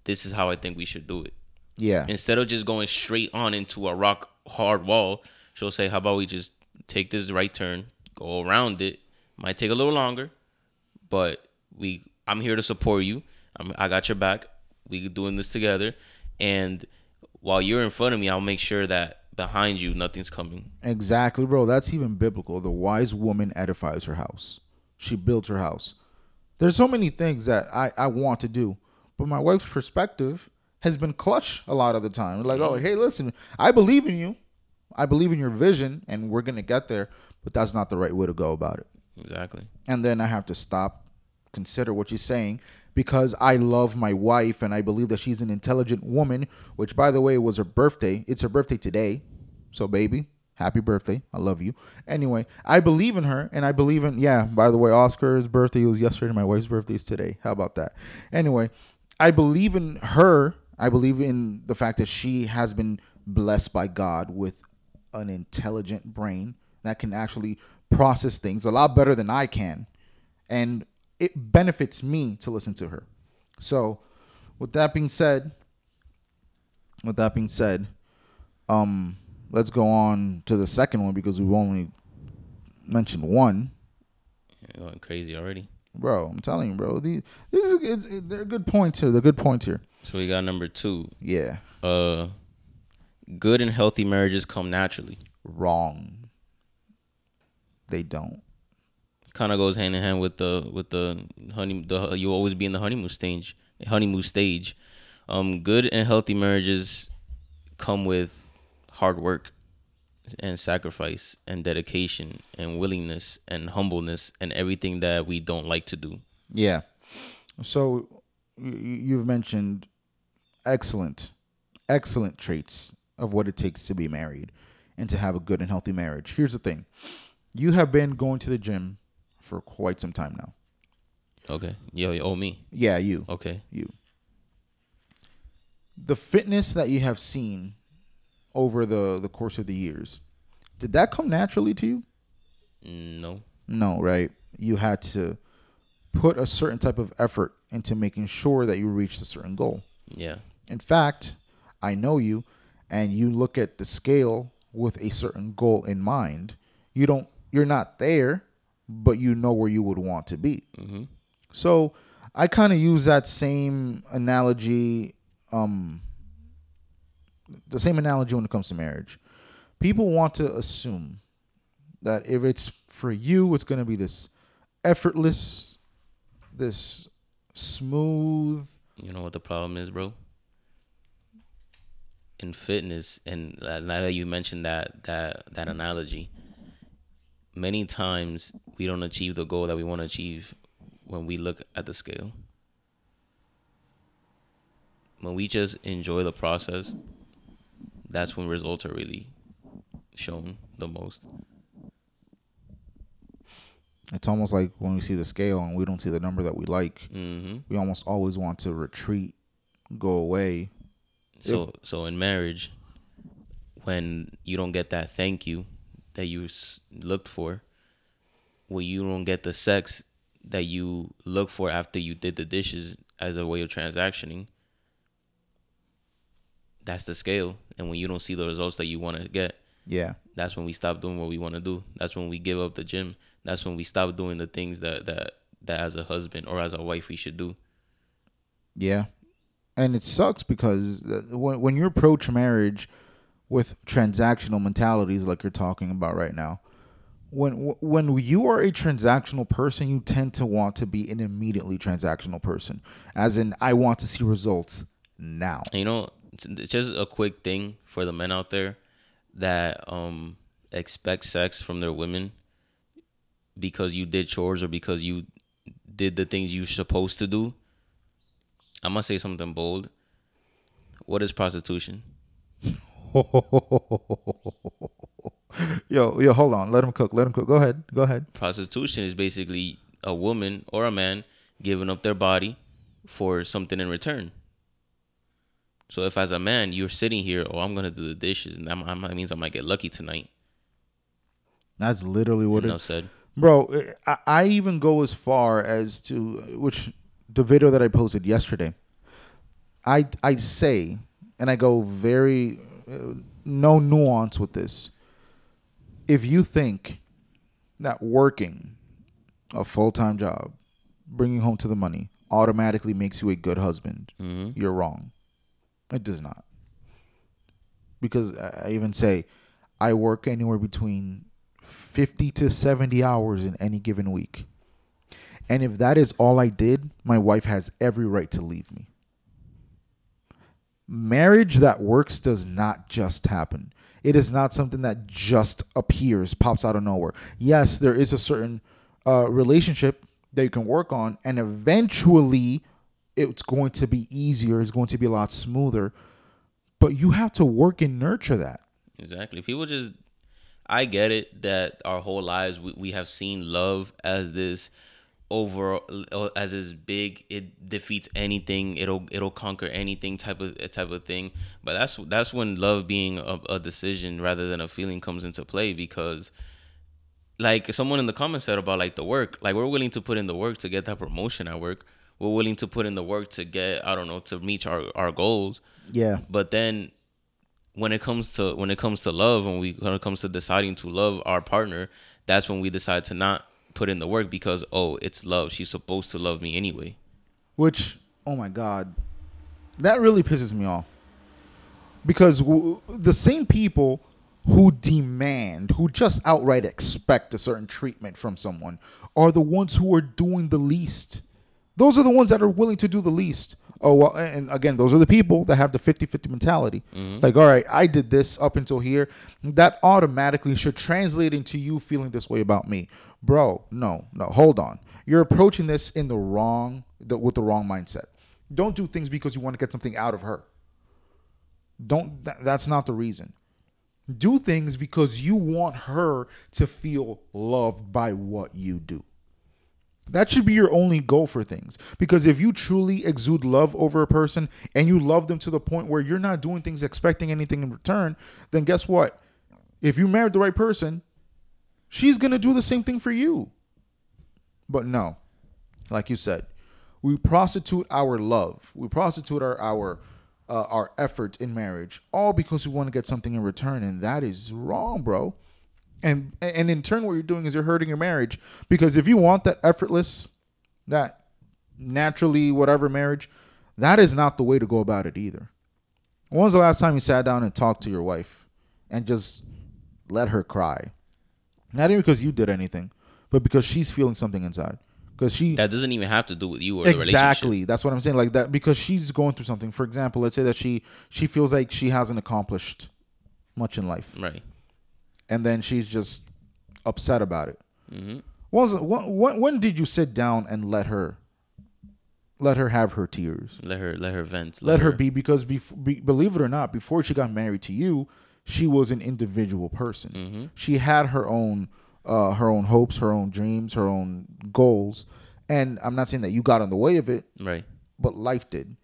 B: This is how I think we should do it.
A: Yeah.
B: Instead of just going straight on into a rock hard wall, she'll say, "How about we just take this right turn, go around it? Might take a little longer, but we I'm here to support you. I'm, I got your back. We doing this together, and while you're in front of me, I'll make sure that behind you nothing's coming.
A: Exactly, bro. That's even biblical. The wise woman edifies her house. She builds her house. There's so many things that I, I want to do, but my wife's perspective has been clutch a lot of the time. Like, oh, mm-hmm. hey, listen, I believe in you. I believe in your vision, and we're gonna get there. But that's not the right way to go about it.
B: Exactly.
A: And then I have to stop, consider what she's saying, because I love my wife and I believe that she's an intelligent woman. Which, by the way, was her birthday. It's her birthday today, so baby, happy birthday. I love you. Anyway, I believe in her, and I believe in yeah. By the way, Oscar's birthday was yesterday. My wife's birthday is today. How about that? Anyway, I believe in her. I believe in the fact that she has been blessed by God with an intelligent brain that can actually process things a lot better than I can. And it benefits me to listen to her. So, with that being said, with that being said, um, let's go on to the second one because we've only mentioned one.
B: You're going crazy already.
A: Bro, I'm telling you, bro. These, these is, it's, it, they're good points here. They're good points here.
B: So we got number two.
A: Yeah.
B: Uh, good and healthy marriages come naturally.
A: Wrong. They don't.
B: Kind of goes hand in hand with the with the honey. The you always be in the honeymoon stage. Honeymoon stage. Um, good and healthy marriages come with hard work and sacrifice and dedication and willingness and humbleness and everything that we don't like to do.
A: Yeah. So you've mentioned excellent, excellent traits of what it takes to be married and to have a good and healthy marriage. Here's the thing you have been going to the gym for quite some time now.
B: Okay. Yo, you owe me.
A: Yeah, you.
B: Okay.
A: You. The fitness that you have seen over the, the course of the years, did that come naturally to you?
B: Mm, no.
A: No, right? You had to put a certain type of effort into making sure that you reached a certain goal.
B: Yeah.
A: In fact, I know you and you look at the scale with a certain goal in mind. You don't you're not there, but you know where you would want to be.
B: Mm-hmm.
A: So, I kind of use that same analogy um the same analogy when it comes to marriage. People want to assume that if it's for you, it's going to be this effortless, this smooth.
B: You know what the problem is, bro? In fitness, and uh, now that you mentioned that that that analogy, many times we don't achieve the goal that we want to achieve when we look at the scale. When we just enjoy the process, that's when results are really shown the most.
A: It's almost like when we see the scale and we don't see the number that we like,
B: hmm
A: we almost always want to retreat, go away.
B: So so in marriage, when you don't get that thank you that you looked for, when you don't get the sex that you look for after you did the dishes as a way of transactioning, that's the scale. And when you don't see the results that you want to get,
A: Yeah.
B: that's when we stop doing what we want to do. That's when we give up the gym. That's when we stop doing the things that that that as a husband or as a wife we should do.
A: Yeah. And it sucks because uh, when when you approach marriage with transactional mentalities like you're talking about right now, when when you are a transactional person, you tend to want to be an immediately transactional person, as in I want to see results now.
B: You know, just a quick thing for the men out there that um expect sex from their women because you did chores or because you did the things you're supposed to do. I'm gonna say something bold. What is prostitution?
A: yo, yo, hold on. Let him cook. Let him cook. Go ahead. Go ahead.
B: Prostitution is basically a woman or a man giving up their body for something in return. So if as a man you're sitting here, oh, I'm gonna do the dishes, and that, that means I might get lucky tonight.
A: That's literally what it
B: said.
A: Bro, I, I even go as far as to which the video that I posted yesterday. I I say and I go very no nuance with this. If you think that working a full time job, bringing home to the money, automatically makes you a good husband,
B: Mm-hmm.
A: you're wrong. It does not. Because I I even say I work anywhere between 50 to 70 hours in any given week. And if that is all I did, my wife has every right to leave me. Marriage that works does not just happen. It is not something that just appears, pops out of nowhere. Yes, there is a certain uh, relationship that you can work on, and eventually it's going to be easier, it's going to be a lot smoother. But you have to work and nurture that.
B: Exactly. People just, I get it that our whole lives we, we have seen love as this over uh, as is big it defeats anything it'll it'll conquer anything type of type of thing. But that's that's when love being a, a decision rather than a feeling comes into play because like someone in the comments said about like the work. Like we're willing to put in the work to get that promotion at work. We're willing to put in the work to get i don't know to meet our, our goals.
A: Yeah.
B: but then when it comes to when it comes to love when we when it comes to deciding to love our partner that's when we decide to not put in the work because oh it's love she's supposed to love me anyway
A: Which, oh my God, that really pisses me off. Because w- the same people who demand, who just outright expect a certain treatment from someone, are the ones who are doing the least. Those are the ones that are willing to do the least. Oh, well, and again, those are the people that have the 50 50 mentality. Mm-hmm. Like, all right, I did this up until here. That automatically should translate into you feeling this way about me. Bro, no, no, hold on. You're approaching this in the wrong, the, with the wrong mindset. Don't do things because you want to get something out of her. Don't, that, that's not the reason. Do things because you want her to feel loved by what you do. That should be your only goal for things. Because if you truly exude love over a person and you love them to the point where you're not doing things expecting anything in return, then guess what? If you married the right person, she's going to do the same thing for you. But no, like you said, we prostitute our love. We prostitute our our uh, our effort in marriage all because we want to get something in return, and that is wrong, bro. And and in turn, what you're doing is you're hurting your marriage because if you want that effortless, that naturally whatever marriage, that is not the way to go about it either. When was the last time you sat down and talked to your wife and just let her cry? Not even because you did anything, but because she's feeling something inside. Because she
B: that doesn't even have to do with you or the relationship.
A: Exactly. That's what i'm saying. Like that because she's going through something. For example let's say that she she feels like she hasn't accomplished much in life.
B: Right.
A: And then she's just upset about it.
B: Hmm
A: when, was when, when, did you sit down and let her let her have her tears?
B: Let her let her vent
A: let her be because bef- be, believe it or not before she got married to you she was an individual person
B: hmm
A: she had her own uh, her own hopes her own dreams her own goals and i'm not saying that you got in the way of it
B: right
A: but life did.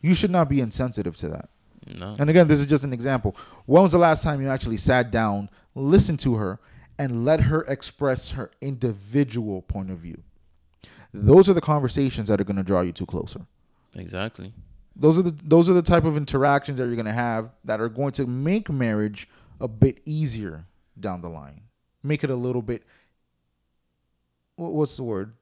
A: You should not be insensitive to that.
B: no
A: And again, this is just an example. When was the last time you actually sat down, listened to her, and let her express her individual point of view? Those are the conversations that are going to draw you two closer.
B: exactly
A: Those are the those are the type of interactions that you're going to have that are going to make marriage a bit easier down the line. Make it a little bit what's the word?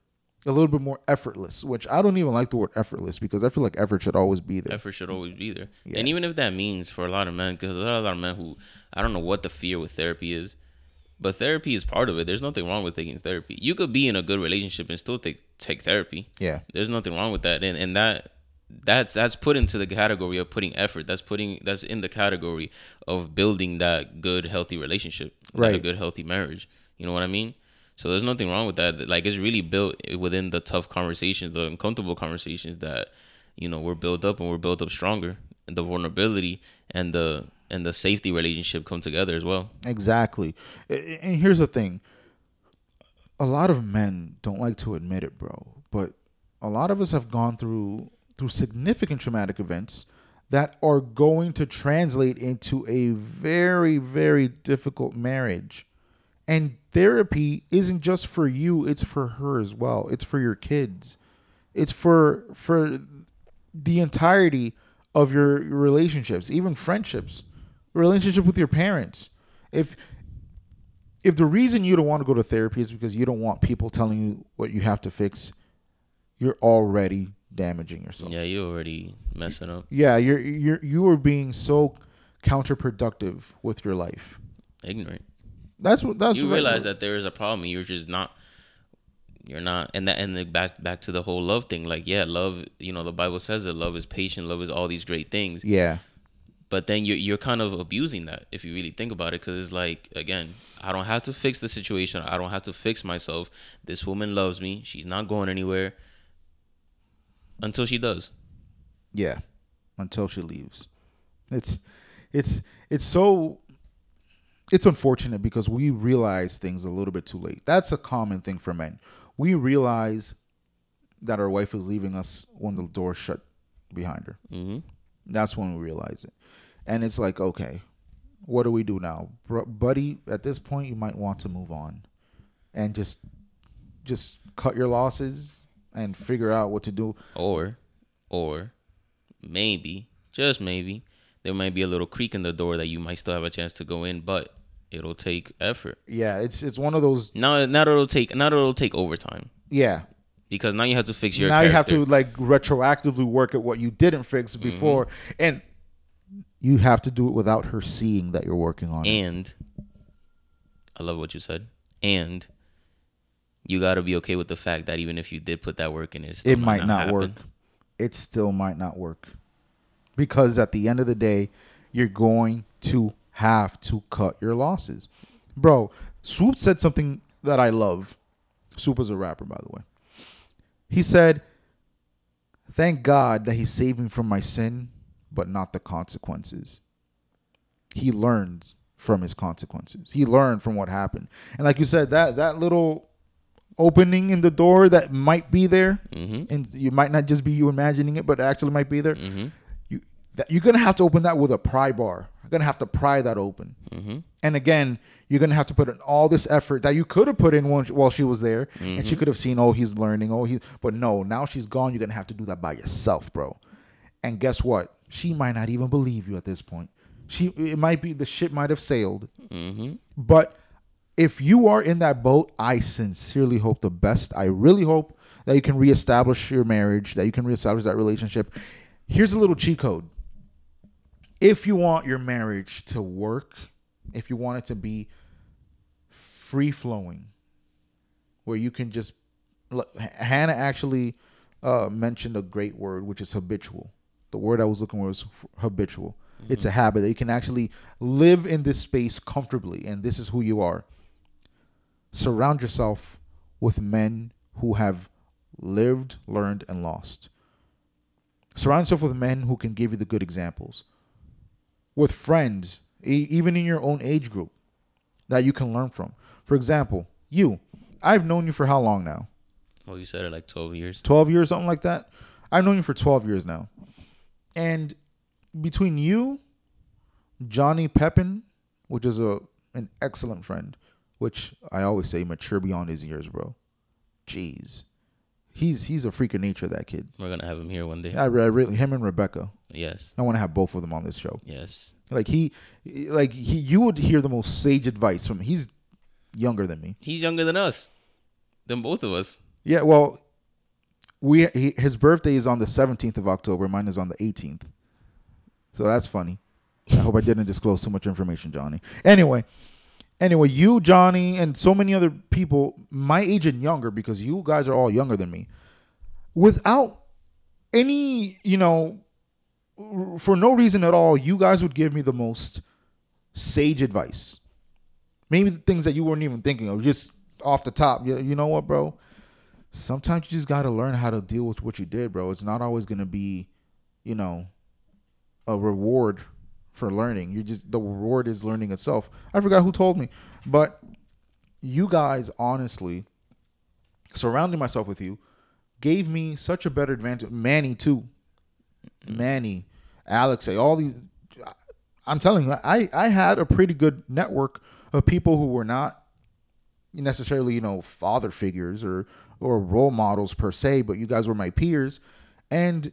A: A little bit more effortless, which I don't even like the word effortless because I feel like effort should always be there.
B: effort should always be there
A: Yeah.
B: and even if that means for a lot of men because there are a lot of men who i don't know what the fear with therapy is but therapy is part of it there's nothing wrong with taking therapy you could be in a good relationship and still take take therapy
A: Yeah.
B: there's nothing wrong with that and, and that that's that's put into the category of putting effort. That's putting that's in the category of building that good healthy relationship like a
A: Right.
B: good healthy marriage. You know what i mean? So there's nothing wrong with that. Like it's really built within the tough conversations the uncomfortable conversations that you know we're built up and we're built up stronger. And the vulnerability and the and the safety relationship come together as well.
A: Exactly. And here's the thing. A lot of men don't like to admit it, bro, but a lot of us have gone through through significant traumatic events that are going to translate into a very very difficult marriage. And therapy isn't just for you, it's for her as well. It's for your kids. It's for for the entirety of your, relationships, even friendships, relationship with your parents. If if the reason you don't want to go to therapy is because you don't want people telling you what you have to fix, you're already damaging yourself.
B: Yeah, you're already messing up.
A: Yeah, you're you're you are being so counterproductive with your life.
B: Ignorant.
A: That's what that's
B: you
A: what-
B: realize that there is a problem. You're just not. You're not, and that, and the back back to the whole love thing. Like, yeah, love. You know, the Bible says that love is patient. Love is all these great things.
A: Yeah.
B: But then you're you're kind of abusing that if you really think about it, because it's like again, I don't have to fix the situation. I don't have to fix myself. This woman loves me. She's not going anywhere until she does.
A: Yeah, until she leaves. It's it's it's so it's unfortunate because we realize things a little bit too late. That's a common thing for men. We realize that our wife is leaving us when the door's shut behind her.
B: hmm
A: That's when we realize it. And it's like, okay, what do we do now? Bro, buddy, at this point you might want to move on and just just cut your losses and figure out what to do.
B: Or, or maybe, just maybe, there might be a little creak in the door that you might still have a chance to go in, but it'll take effort.
A: Yeah, it's it's one of those
B: Now, now it'll take now it'll take overtime
A: yeah,
B: because now you have to fix your.
A: now you have to like retroactively work at what you didn't fix
B: Mm-hmm.
A: before and you have to do it without her seeing that you're working on it
B: and I love what you said. And you got to be okay with the fact that even if you did put that work in, it, still
A: it might not
B: happen.
A: work. It still might not work. Because at the end of the day you're going to have to cut your losses. Bro swoop said something that i love. Swoop is a rapper by the way. He said thank god that he saved me from my sin but not the consequences. He learned from his consequences. He learned from what happened. And like you said that that little opening in the door that might be there.
B: Mhm.
A: and you might not just be you imagining it but it actually might be there.
B: Mhm.
A: you that, you're gonna have to open that with a pry bar. You're gonna have to pry that open.
B: Mhm.
A: and again you're gonna have to put in all this effort that you could have put in while she, while she was there. And she could have seen oh he's learning. Oh he but no now she's gone. You're gonna have to do that by yourself bro. And guess what? She might not even believe you at this point. She it might be the ship might have sailed.
B: Mhm.
A: but if you are in that boat, I sincerely hope the best. I really hope that you can reestablish your marriage, that you can reestablish that relationship. Here's a little cheat code. If you want your marriage to work, if you want it to be free flowing, where you can just, look, Hannah actually uh, mentioned a great word, which is habitual. The word I was looking for was f- habitual. It's a habit that you can actually live in this space comfortably, and this is who you are. Surround yourself with men who have lived, learned, and lost. Surround yourself with men who can give you the good examples. With friends, e- even in your own age group, that you can learn from. For example, you. I've known you for how long now?
B: Well, you said it like twelve years.
A: 12 years, something like that. I've known you for 12 years now. And between you, Johnny Pepin, which is a an excellent friend, which I always say mature beyond his years, bro. Jeez. He's he's a freak of nature, that kid.
B: We're gonna have him here one day.
A: I, I really him and Rebecca.
B: Yes.
A: I want to have both of them on this show.
B: Yes.
A: Like he like he you would hear the most sage advice from. He's younger than me.
B: He's younger than us, than both of us.
A: Yeah, well, we he, his birthday is on the 17th of October. Mine is on the 18th. So that's funny. I hope I didn't disclose too much information, Johnny. Anyway, anyway, you, Johnny, and so many other people, my age and younger, because you guys are all younger than me, without any, you know, for no reason at all, you guys would give me the most sage advice. Maybe the things that you weren't even thinking of, just off the top. You, you know what, bro? Sometimes you just got to learn how to deal with what you did, bro. It's not always going to be, you know, a reward for learning. You just the reward is learning itself. I forgot who told me, but you guys honestly surrounding myself with you gave me such a better advantage. Manny too, mm-hmm. Manny, Alex, all these. I'm telling you, I I had a pretty good network of people who were not necessarily you know father figures or or role models per se, but you guys were my peers, and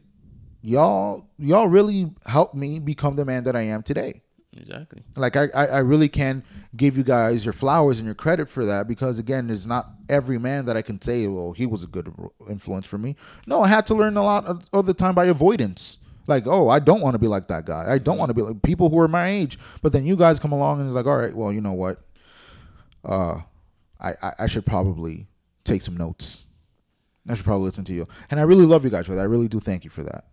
A: y'all y'all really helped me become the man that I am today.
B: Exactly.
A: Like I, I, I really can give you guys your flowers and your credit for that because again, there's not every man that I can say, well, he was a good influence for me. No, I had to learn a lot of, of the time by avoidance. Like, oh, I don't want to be like that guy. I don't want to be like people who are my age. But then you guys come along and it's like, all right, well, you know what? Uh, I, I, I should probably take some notes. I should probably listen to you. And I really love you guys for that. I really do thank you for that.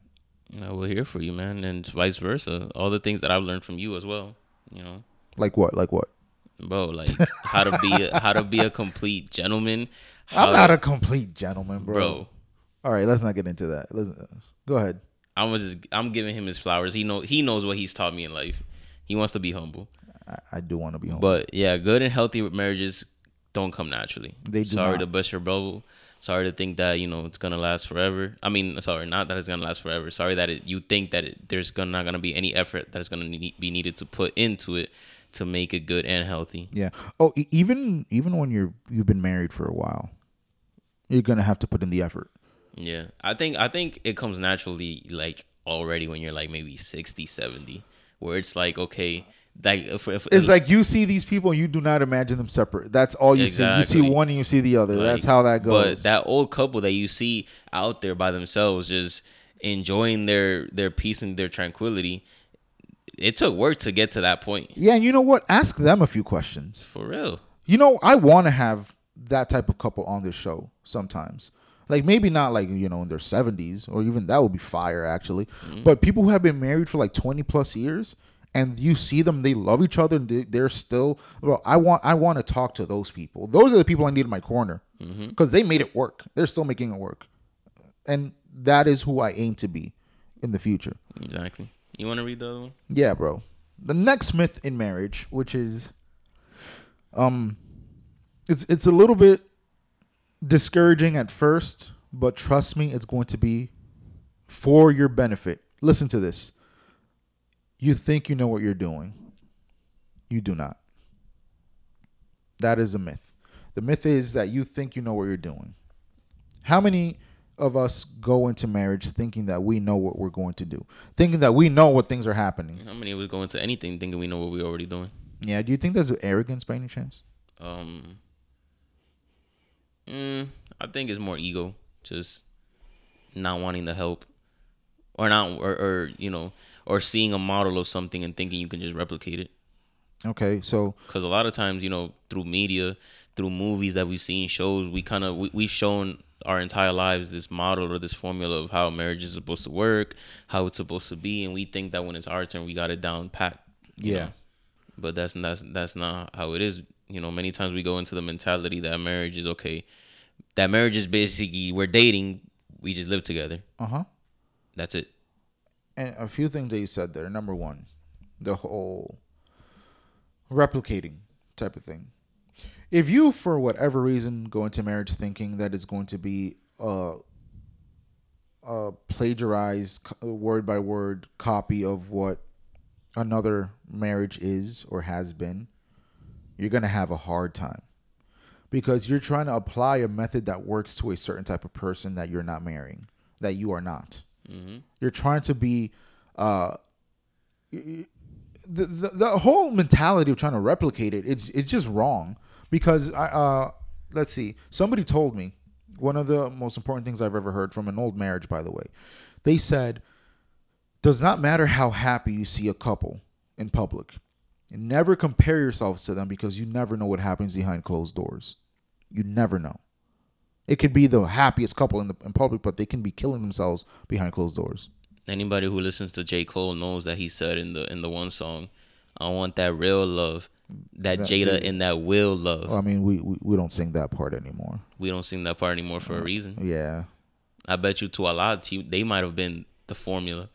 B: Yeah, we're here for you, man, and vice versa. All the things that I've learned from you as well. You know.
A: Like what? Like what?
B: Bro, like how to be a, how to be a complete gentleman.
A: I'm not a complete gentleman, bro.
B: bro.
A: All right, let's not get into that. Listen, uh, go ahead.
B: I'm just I'm giving him his flowers. He know he knows what he's taught me in life. He wants to be humble.
A: I, I do want to be humble.
B: But yeah, good and healthy marriages don't come naturally.
A: They do
B: Sorry
A: not.
B: to bust your bubble. Sorry to think that you know it's gonna last forever. I mean, sorry, not that it's gonna last forever. Sorry that it, you think that it, there's gonna, not gonna be any effort that is gonna need, be needed to put into it to make it good and healthy.
A: Yeah. Oh, e- even even when you're you've been married for a while, you're gonna have to put in the effort.
B: Yeah, I think I think it comes naturally like already when you're like maybe 60, 70, where it's like okay, like if, if
A: It's like you see these people, and you do not imagine them separate. That's all you see. You see one, and you see the other. That's how that
B: But
A: goes.
B: that old couple that you see out there by themselves, just enjoying their their peace and their tranquility, it took work to get to that point.
A: yeah, and you know what? Ask them a few questions.
B: For real.
A: You know, I want to have that type of couple on this show sometimes. Like maybe not like you know in their seventies or even that would be fire actually. Mm-hmm. But people who have been married for like twenty plus years and you see them, they love each other and they, they're still. Well, I want I want to talk to those people. Those are the people I need in my corner because they made it work. They're still making it work, and that is who I aim to be in the future.
B: Exactly. You want to read the other one?
A: Yeah, bro. The next myth in marriage, which is um it's it's a little bit discouraging at first, but trust me, it's going to be for your benefit. Listen to this. You think you know what you're doing. You do not. That is a myth. The myth is that you think you know what you're doing. How many of us go into marriage thinking that we know what we're going to do, thinking that we know what things are happening?
B: How many of us go into anything thinking we know what we're already doing?
A: Yeah, do you think that's arrogance by any chance?
B: Um, mm, I think it's more ego, just not wanting the help, or not, or, or you know, or seeing a model of something and thinking you can just replicate it.
A: Okay, so
B: because a lot of times you know through media through movies that we've seen shows we kind of we, we've shown our entire lives this model or this formula of how marriage is supposed to work how it's supposed to be and we think that when it's our turn we got it down pat
A: Yeah.
B: know? but that's that's that's not how it is you know many times we go into the mentality that marriage is okay that marriage is basically we're dating we just live together
A: uh huh.
B: that's it
A: And a few things that you said there. Number one, the whole replicating type of thing. If you, for whatever reason, go into marriage thinking that it's going to be a, a plagiarized word by word copy of what another marriage is or has been, you're going to have a hard time because you're trying to apply a method that works to a certain type of person that you're not marrying, that you are not. You're trying to be uh, the, the the whole mentality of trying to replicate it. It's it's just wrong because I uh, let's see. Somebody told me one of the most important things I've ever heard from an old marriage. By the way, they said does not matter how happy you see a couple in public. Never compare yourselves to them because you never know what happens behind closed doors. You never know. It could be the happiest couple in the in public, but they can be killing themselves behind closed doors.
B: anybody who listens to J. Cole knows that he said in the in the one song, I want that real love. That,
A: That-
B: Jada and that Will love.
A: Well, I mean, we, we we don't sing that part anymore.
B: we don't sing that part anymore for a reason.
A: Yeah,
B: I bet you to a lot you they might have been the formula.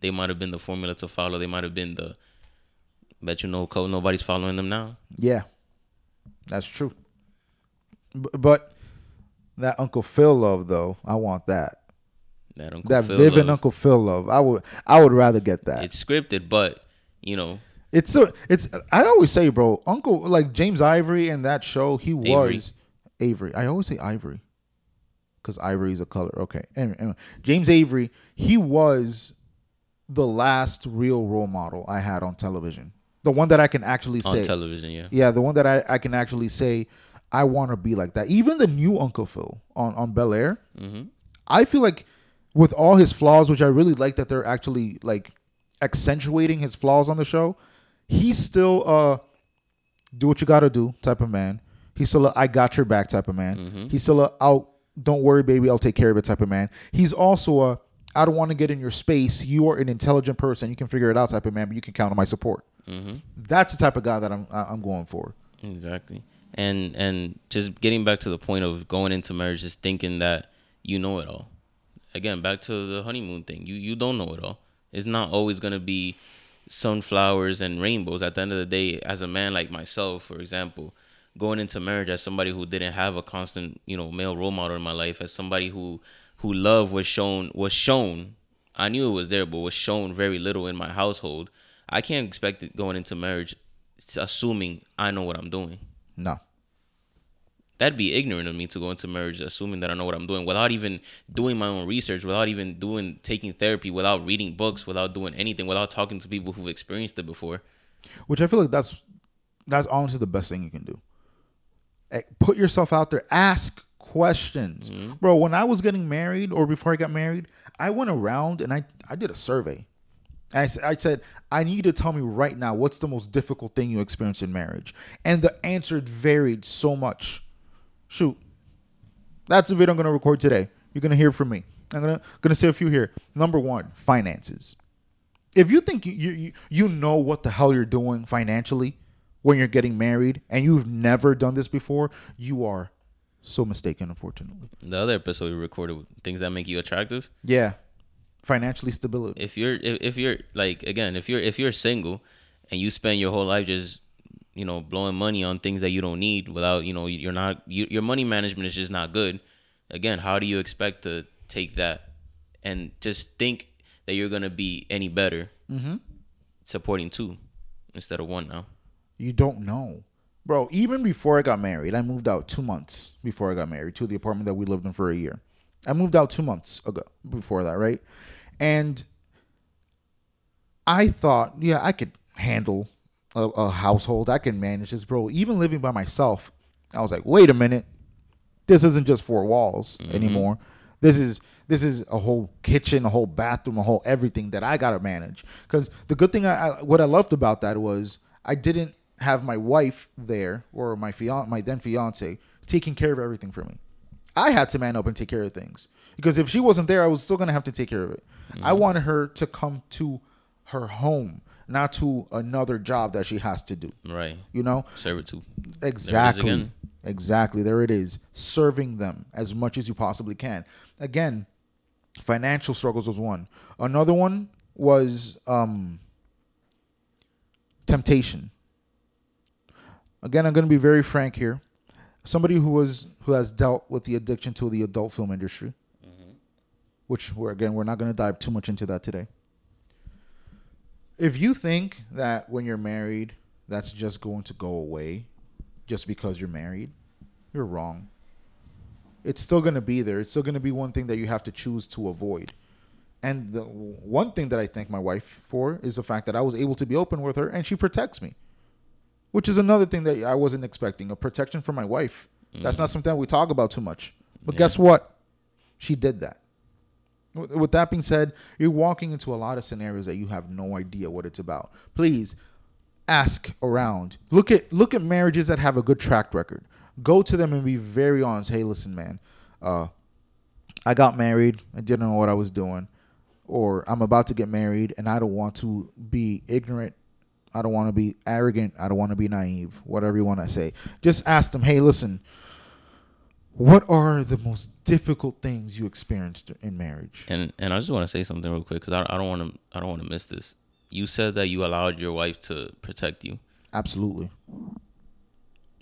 B: They might have been the formula to follow. They might have been the bet you no code nobody's following them now.
A: yeah, that's true. B- but that Uncle Phil love, though, I want that.
B: That Uncle
A: that
B: Phil
A: Vivid
B: love.
A: Uncle Phil love. I would I would rather get that.
B: It's scripted, but you know,
A: It's so it's I always say, bro, Uncle like James Ivory and that show, he was Avery. I always say Ivory. because Ivory is a color. Okay. Anyway, anyway, James Avery, he was the last real role model I had on television. The one that I can actually
B: On
A: say.
B: television, yeah.
A: Yeah, the one that I, I can actually say I want to be like that. Even the new Uncle Phil on on Bel Air,
B: Mm-hmm.
A: I feel like with all his flaws, which I really like that they're actually like accentuating his flaws on the show, he's still uh do what you got to do type of man. He's still a I got your back type of man. He's still a out don't worry baby, I'll take care of it type of man. He's also a I don't want to get in your space. You are an intelligent person. You can figure it out type of man, but you can count on my support.
B: Mm-hmm.
A: That's the type of guy that I'm I'm going for.
B: Exactly. And and just getting back to the point of going into marriage just thinking that you know it all. Again, back to the honeymoon thing. You you don't know it all. It's not always gonna be sunflowers and rainbows. At the end of the day, as a man like myself, for example, going into marriage as somebody who didn't have a constant, you know, male role model in my life, as somebody who who love was shown was shown. I knew it was there, but was shown very little in my household. I can't expect it going into marriage assuming I know what I'm doing.
A: No.
B: That'd be ignorant of me to go into marriage assuming that I know what I'm doing without even doing my own research, without even doing taking therapy, without reading books, without doing anything, without talking to people who've experienced it before.
A: which I feel like that's that's honestly the best thing you can do. Eh, Put yourself out there, ask questions, bro. When I was getting married or before I got married, I went around and I I did a survey. I said, I need you to tell me right now what's the most difficult thing you experienced in marriage, and the answer varied so much. Shoot, that's the video I'm gonna record today. You're gonna hear from me. I'm gonna gonna say a few here. Number one, finances if you think you, you you know what the hell you're doing financially when you're getting married and you've never done this before, you are so mistaken, unfortunately.
B: The other episode we recorded things that make you attractive.
A: Yeah, financially stability.
B: If you're if, if you're like again, if you're if you're single and you spend your whole life just you know blowing money on things that you don't need without you know you're not you, your money management is just not good. Again, how do you expect to take that and just think that you're gonna be any better mm-hmm. supporting two instead of one now?
A: You don't know, bro. Even before I got married, I moved out two months before I got married to the apartment that we lived in for a year. I moved out two months ago before that, right? And I thought, yeah, I could handle a, a household. I can manage this, bro. Even living by myself, I was like, wait a minute, this isn't just four walls mm-hmm. anymore. This is this is a whole kitchen, a whole bathroom, a whole everything that I gotta manage. Because the good thing, I, I what I loved about that was I didn't have my wife there or my fian my then fiance taking care of everything for me. I had to man up and take care of things because if she wasn't there, I was still gonna have to take care of it. I mm-hmm. wanted her to come to her home, not to another job that she has to do.
B: Right.
A: You know,
B: Servitude.
A: Exactly.
B: again.
A: Exactly. Exactly. There it is. Serving them as much as you possibly can. Again, financial struggles was one. Another one was um, temptation. Again, I'm going to be very frank here. Somebody who was who has dealt with the addiction to the adult film industry, which we're again we're not going to dive too much into that today. If you think that when you're married, that's just going to go away just because you're married, you're wrong. It's still going to be there. It's still going to be one thing that you have to choose to avoid. And the one thing that I thank my wife for is the fact that I was able to be open with her and she protects me. Which is another thing that I wasn't expecting, a protection from my wife. That's mm. not something that we talk about too much. But guess what? She did that. With that being said, you're walking into a lot of scenarios that you have no idea what it's about. Please ask around. Look at look at marriages that have a good track record. Go to them and be very honest. Hey, listen, man. Uh, I got married. I didn't know what I was doing, or I'm about to get married, and I don't want to be ignorant. I don't want to be arrogant. I don't want to be naive. Whatever you want to say. Just ask them. Hey, listen. What are the most difficult things you experienced in marriage?
B: And and I just want to say something real quick because I, I don't want to I don't want to miss this. You said that you allowed your wife to protect you.
A: Absolutely.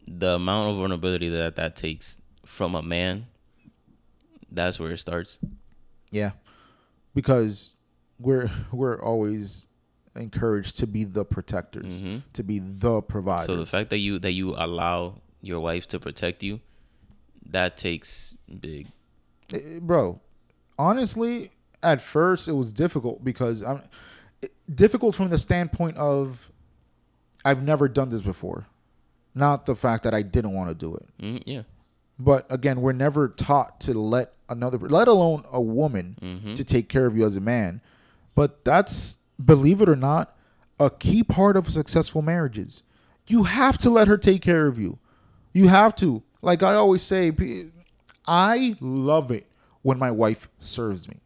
B: The amount of vulnerability that that takes from a man, that's where it starts.
A: Yeah, because we're we're always encouraged to be the protectors,
B: Mhm.
A: to be the providers.
B: So the fact that you that you allow your wife to protect you, that takes big
A: Bro. Honestly, at first it was difficult because I'm it- difficult from the standpoint of I've never done this before, not the fact that I didn't want to do it.
B: Mm, yeah.
A: But again, we're never taught to let another, let alone a woman, to take care of you as a man. But that's, believe it or not, a key part of successful marriages. You have to let her take care of you. You have to. Like I always say, I love it when my wife serves me.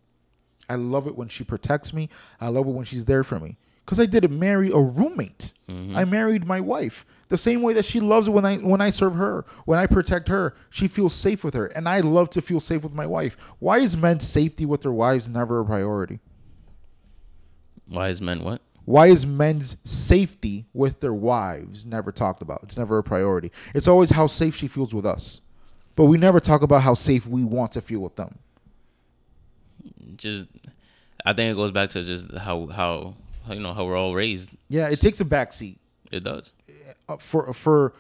A: I love it when she protects me. I love it when she's there for me. Because I didn't marry a roommate. Mm-hmm. I married my wife. The same way that she loves it when I when I serve her, when I protect her, she feels safe with her. And I love to feel safe with my wife. Why is men's safety with their wives never a priority?
B: Why is men, what?
A: Why is men's safety with their wives never talked about? It's never a priority. It's always how safe she feels with us. But we never talk about how safe we want to feel with them.
B: Just, I think it goes back to just how how, you know how we're all raised.
A: Yeah, it takes a back seat.
B: It does.
A: uh, for for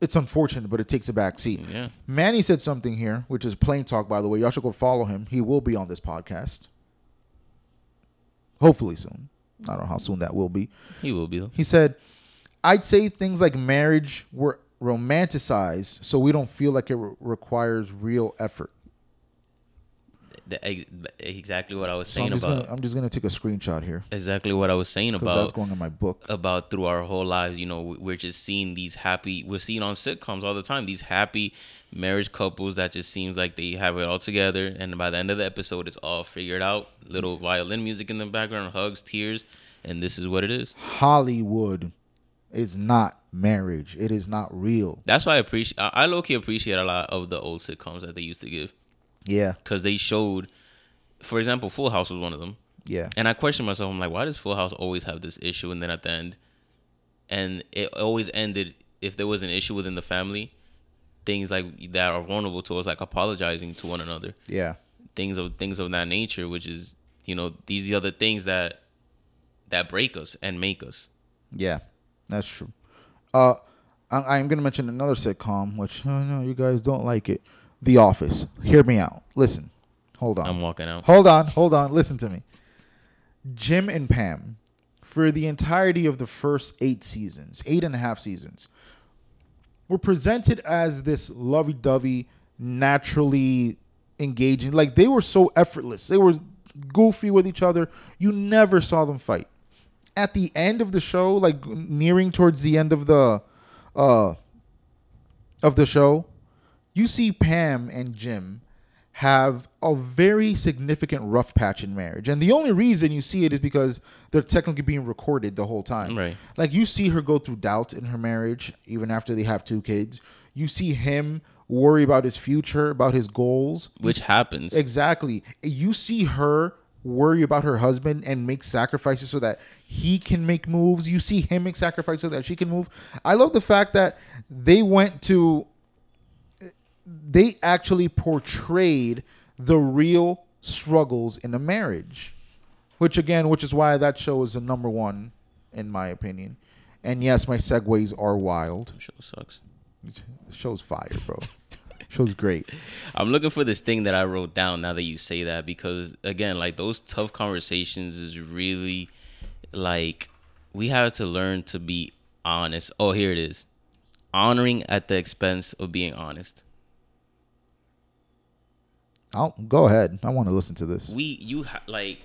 A: it's unfortunate, but it takes a back seat.
B: Yeah.
A: Manny said something here, which is plain talk, by the way. Y'all should go follow him. He will be on this podcast. Hopefully soon. I don't know how soon that will be.
B: He will be though.
A: He said, I'd say things like marriage were romanticized so we don't feel like it re- requires real effort.
B: The- exactly what I was
A: So I'm
B: saying about.
A: gonna, I'm just gonna take a screenshot here
B: Exactly what I was saying
A: because that's going in my book.
B: about through our whole lives. You know, we're just seeing these happy. We're seeing on sitcoms all the time these happy marriage couples that just seems like they have it all together, and by the end of the episode, it's all figured out. Little violin music in the background, hugs, tears, and this is what it is.
A: Hollywood is not marriage. It is not real.
B: That's why I appreciate. I low key appreciate a lot of the old sitcoms that they used to give
A: Yeah,
B: because they showed. For example, Full House was one of them.
A: yeah.
B: And I question myself, I'm like, why does Full House always have this issue? And then at the end, and it always ended if there was an issue within the family, things like that are vulnerable to us, like apologizing to one another,
A: Yeah.
B: things of things of that nature, which is you know these are the other things that that break us and make us.
A: Yeah. That's true. Uh I, I'm gonna mention another sitcom, which I know you guys don't like it. The Office. Hear me out. Listen. Hold on.
B: I'm walking out.
A: Hold on, hold on. Listen to me. Jim and Pam, for the entirety of the first eight seasons, eight and a half seasons, were presented as this lovey dovey, naturally engaging. Like they were so effortless. They were goofy with each other. You never saw them fight. At the end of the show, like nearing towards the end of the uh of the show, you see Pam and Jim have a very significant rough patch in marriage. And the only reason you see it is because they're technically being recorded the whole time.
B: Right.
A: Like you see her go through doubt in her marriage, even after they have two kids. You see him worry about his future, about his goals.
B: Which happens.
A: Exactly. You see her worry about her husband and make sacrifices so that he can make moves. You see him make sacrifices so that she can move. I love the fact that they went to they actually portrayed the real struggles in a marriage. Which again, which is why that show is the number one in my opinion. And yes, my segues are wild.
B: Show sucks.
A: The show's fire, bro. show's great.
B: I'm looking for this thing that I wrote down now that you say that because again, like those tough conversations is really like we have to learn to be honest. Oh, here it is. Honoring at the expense of being honest.
A: I'll go ahead. I want to listen to this.
B: We you ha- like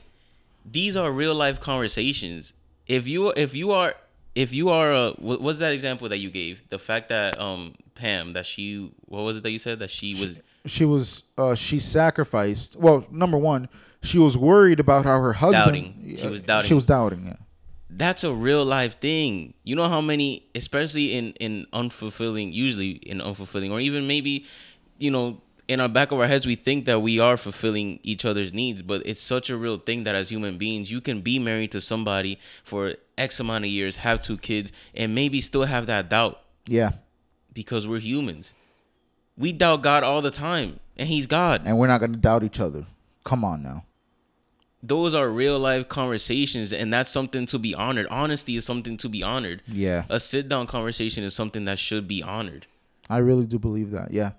B: these are real life conversations. If you if you are if you are a what was that example that you gave? The fact that um Pam that she what was it that you said that she was
A: she was uh she sacrificed well number one she was worried about how her husband
B: Doubting. She was
A: uh,
B: doubting.
A: she was doubting yeah
B: that's a real life thing. You know how many, especially in in unfulfilling, usually in unfulfilling, or even maybe, you know, in our back of our heads, we think that we are fulfilling each other's needs, but it's such a real thing that as human beings, you can be married to somebody for X amount of years, have two kids, and maybe still have that doubt
A: yeah
B: because we're humans. We doubt God all the time, and He's God.
A: and we're not going to doubt each other come on now
B: Those are real life conversations, and that's something to be honored. Honesty is something to be honored.
A: yeah
B: a sit down conversation is something that should be honored.
A: i really do believe that yeah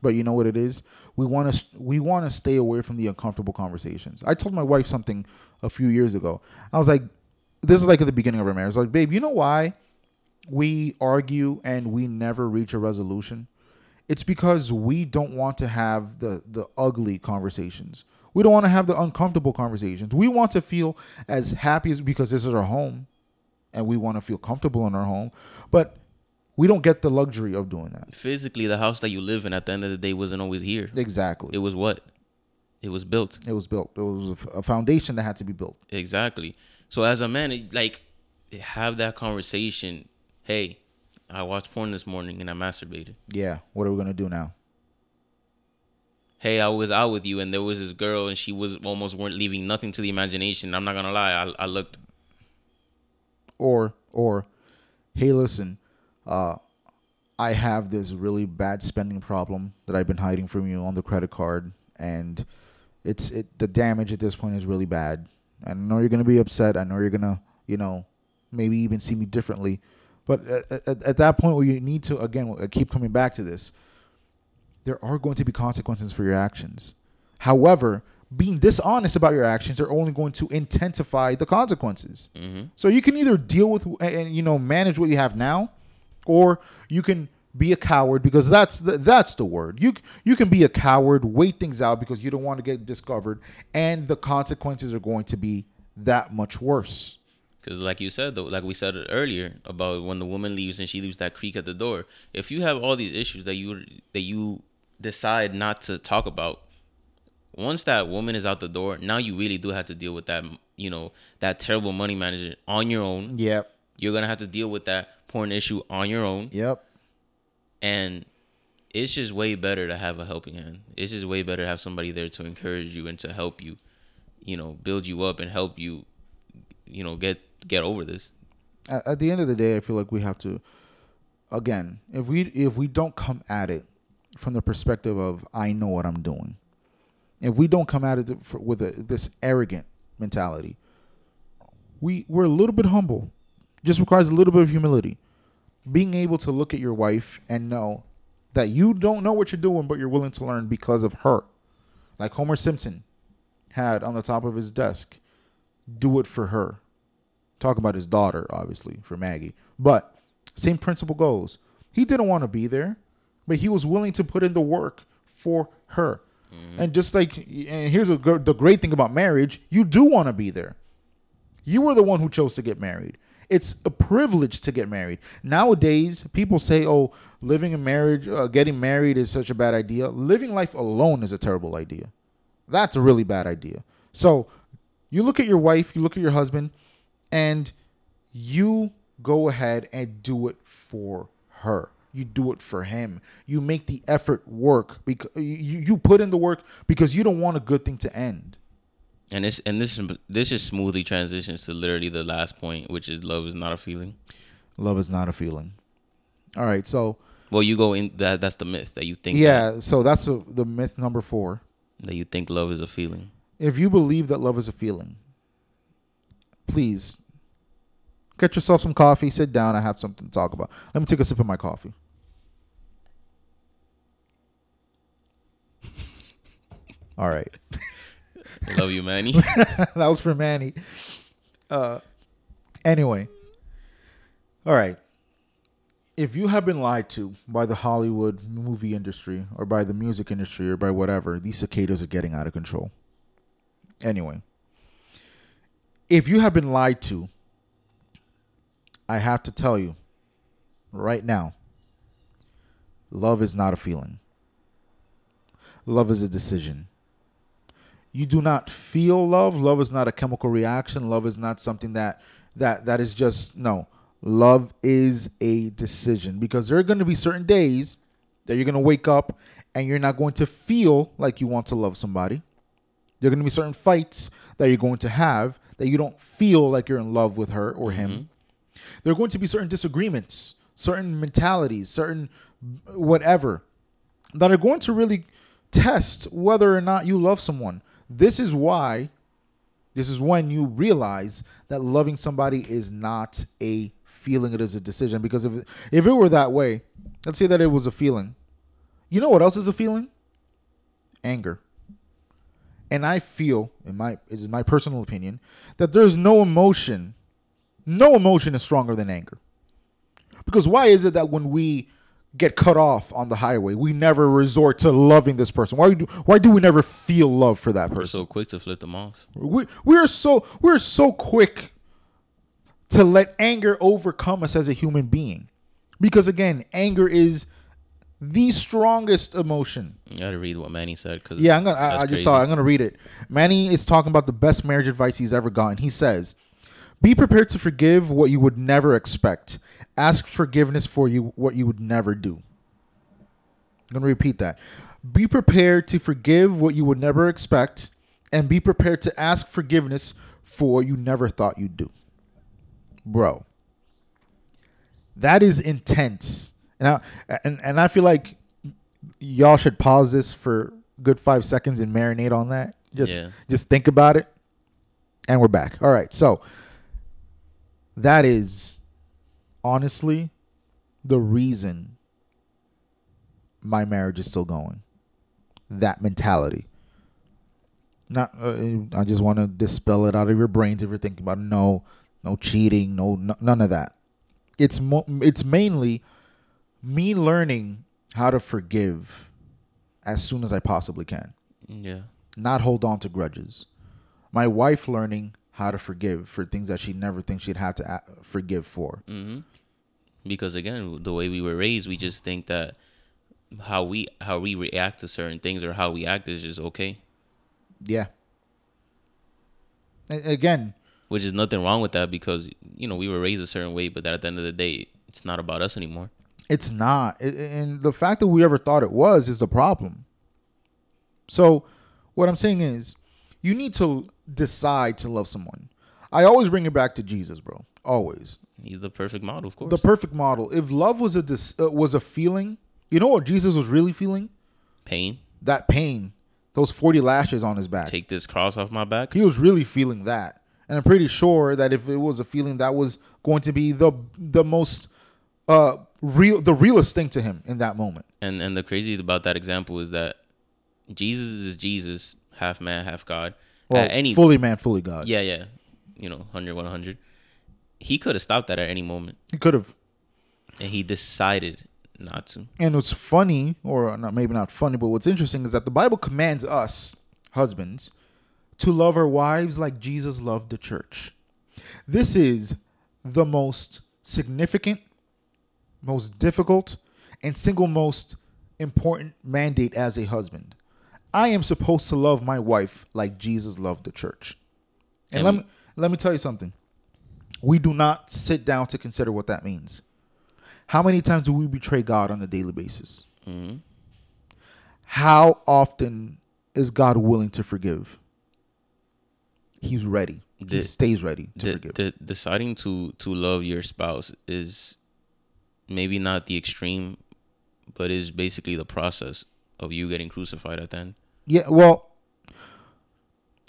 A: But you know what it is? We want to we want to stay away from the uncomfortable conversations. I told my wife something a few years ago. I was like, this is like at the beginning of our marriage. I was like, babe, you know why we argue and we never reach a resolution? It's because we don't want to have the the ugly conversations. We don't want to have the uncomfortable conversations. We want to feel as happy as because this is our home and we want to feel comfortable in our home. But we don't get the luxury of doing that.
B: Physically, the house that you live in at the end of the day wasn't always here.
A: Exactly.
B: It was what? It was built.
A: It was built. It was a foundation that had to be built.
B: Exactly. So as a man, like have that conversation. Hey, I watched porn this morning and I masturbated.
A: Yeah. What are we gonna do now?
B: Hey, I was out with you and there was this girl and she was almost weren't leaving nothing to the imagination. I'm not gonna lie. I, I looked.
A: Or or, hey, listen, uh, I have this really bad spending problem that I've been hiding from you on the credit card, and it's it the damage at this point is really bad. I know you're gonna be upset. I know you're gonna you know maybe even see me differently, but at, at, at that point where you need to again I keep coming back to this, there are going to be consequences for your actions. However, being dishonest about your actions are only going to intensify the consequences.
B: hmm
A: So you can either deal with and you know manage what you have now, or you can be a coward because that's the, that's the word. You you can be a coward, wait things out because you don't want to get discovered, and the consequences are going to be that much worse.
B: Because, like you said, though, like we said earlier about when the woman leaves and she leaves that creak at the door. If you have all these issues that you that you decide not to talk about, once that woman is out the door, now you really do have to deal with that. You know that terrible money manager on your own.
A: Yep.
B: You're gonna have to deal with that porn issue on your own,
A: Yep.
B: and it's just way better to have a helping hand. It's just way better to have somebody there to encourage you and to help you, you know, build you up and help you, you know, get get over this.
A: At, at the end of the day, I feel like we have to, again, if we if we don't come at it from the perspective of I know what I'm doing, if we don't come at it with a, this arrogant mentality, we we're a little bit humble. Just requires a little bit of humility. Being able to look at your wife and know that you don't know what you're doing, but you're willing to learn because of her. Like Homer Simpson had on the top of his desk, do it for her. Talk about his daughter, obviously, for Maggie. But same principle goes. He didn't want to be there, but he was willing to put in the work for her. And just like, and here's a, the great thing about marriage you do want to be there. You were the one who chose to get married. It's a privilege to get married. Nowadays, people say, "Oh, living in marriage, uh, getting married is such a bad idea." Living life alone is a terrible idea. That's a really bad idea. So, you look at your wife, you look at your husband, and you go ahead and do it for her. You do it for him. You make the effort work because you, you put in the work because you don't want a good thing to end.
B: And this and this this just smoothly transitions to literally the last point, which is love is not a feeling.
A: Love is not a feeling. All right, so
B: Well, you go in that that's the myth that you think
A: yeah, so that's a, the myth number four.
B: that, that you think love is a feeling.
A: If you believe that love is a feeling, please get yourself some coffee, sit down, I have something to talk about. Let me take a sip of my coffee. All right.
B: I love you, Manny.
A: that was for Manny. Uh, anyway, all right. If you have been lied to by the Hollywood movie industry or by the music industry or by whatever, these cicadas are getting out of control. Anyway, if you have been lied to, I have to tell you right now love is not a feeling, love is a decision. You do not feel love. Love is not a chemical reaction. Love is not something that that that is just no. Love is a decision because there are going to be certain days that you're going to wake up and you're not going to feel like you want to love somebody. There are going to be certain fights that you're going to have that you don't feel like you're in love with her or him mm-hmm. There are going to be certain disagreements certain mentalities certain whatever that are going to really test whether or not you love someone. This is why, this is when you realize that loving somebody is not a feeling, it is a decision. Because if, if it were that way, let's say that it was a feeling, You know what else is a feeling? Anger. And I feel, in my it is my personal opinion, that there's no emotion, no emotion is stronger than anger. Because why is it that when we get cut off on the highway, we never resort to loving this person? Why do why do we never feel love for that
B: We're
A: person?
B: so quick to flip them off.
A: We we're so we're so quick to let anger overcome us as a human being. Because again, anger is the strongest emotion.
B: You gotta read what Manny said because
A: Yeah, I'm gonna. I, I just saw. It. I'm gonna read it. Manny is talking about the best marriage advice he's ever gotten. He says, "Be prepared to forgive what you would never expect. Ask forgiveness for you what you would never do." I'm gonna repeat that. Be prepared to forgive what you would never expect, and be prepared to ask forgiveness for what you never thought you'd do. Bro, that is intense. And I, and, and I feel like y'all should pause this for a good five seconds and marinate on that. Just
B: Yeah.
A: just think about it. And we're back. All right. So that is honestly the reason my marriage is still going. That mentality. Not uh, I just want to dispel it out of your brains if you're thinking about it. no no cheating, no, no none of that. It's mo- it's mainly me learning how to forgive as soon as I possibly can,
B: Yeah.
A: not hold on to grudges. My wife learning how to forgive for things that she never thinks she'd have to forgive for.
B: hmm Because again, the way we were raised, we just think that how we how we react to certain things or how we act is just okay.
A: Yeah. Again,
B: Which is nothing wrong with that because you know we were raised a certain way, but that at the end of the day, it's not about us anymore.
A: It's not. And the fact that we ever thought it was is the problem. So, what I'm saying is, you need to decide to love someone. I always bring it back to Jesus, bro. Always.
B: He's the perfect model, of course.
A: The perfect model. If love was a dis- uh, was a feeling, you know what Jesus was really feeling?
B: Pain.
A: That pain, those 40 lashes on his back.
B: Take this cross off my back.
A: He was really feeling that. And I'm pretty sure that if it was a feeling that was going to be the the most uh real the realest thing to him in that moment.
B: And and the crazy about that example is that Jesus is Jesus, half man, half God.
A: Well,
B: any
A: fully man, fully God.
B: yeah, yeah, you know, 100, 100. He could have stopped that at any moment,
A: He could have.
B: and he decided not to.
A: And what's funny, or not maybe not funny, but what's interesting is that the Bible commands us, husbands, to love our wives like Jesus loved the church. This is the most significant, most difficult, and single most important mandate as a husband. I am supposed to love my wife like Jesus loved the church. And, let me let me tell you something. We do not sit down to consider what that means. How many times do we betray God on a daily basis?
B: hmm
A: How often is God willing to forgive? He's ready. he stays ready to forgive.
B: de- deciding to to love your spouse is maybe not the extreme, but is basically the process of you getting crucified at the end.
A: Yeah, well,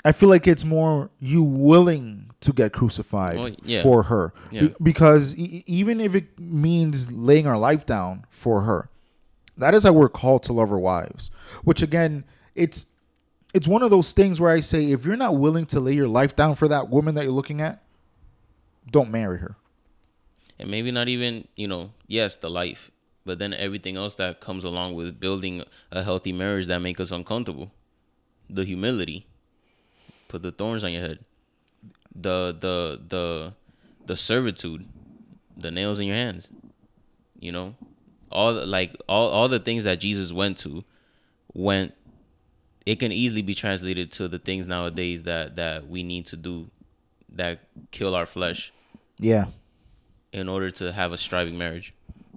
A: I feel like it's more you willing to get crucified
B: Oh, yeah.
A: for her.
B: Yeah.
A: Be- because e- even if it means laying our life down for her, that is how we're called to love our wives. Which again, it's it's one of those things where I say if you're not willing to lay your life down for that woman that you're looking at, don't marry her.
B: and maybe not even you know yes the life but then everything else that comes along with building a healthy marriage that make us uncomfortable. The humility. Put the thorns on your head. The the the the servitude. The nails in your hands. You know? All the- like all all the things that jesus went to went it can easily be translated to the things nowadays that that we need to do that kill our flesh.
A: Yeah.
B: in order to have a striving marriage.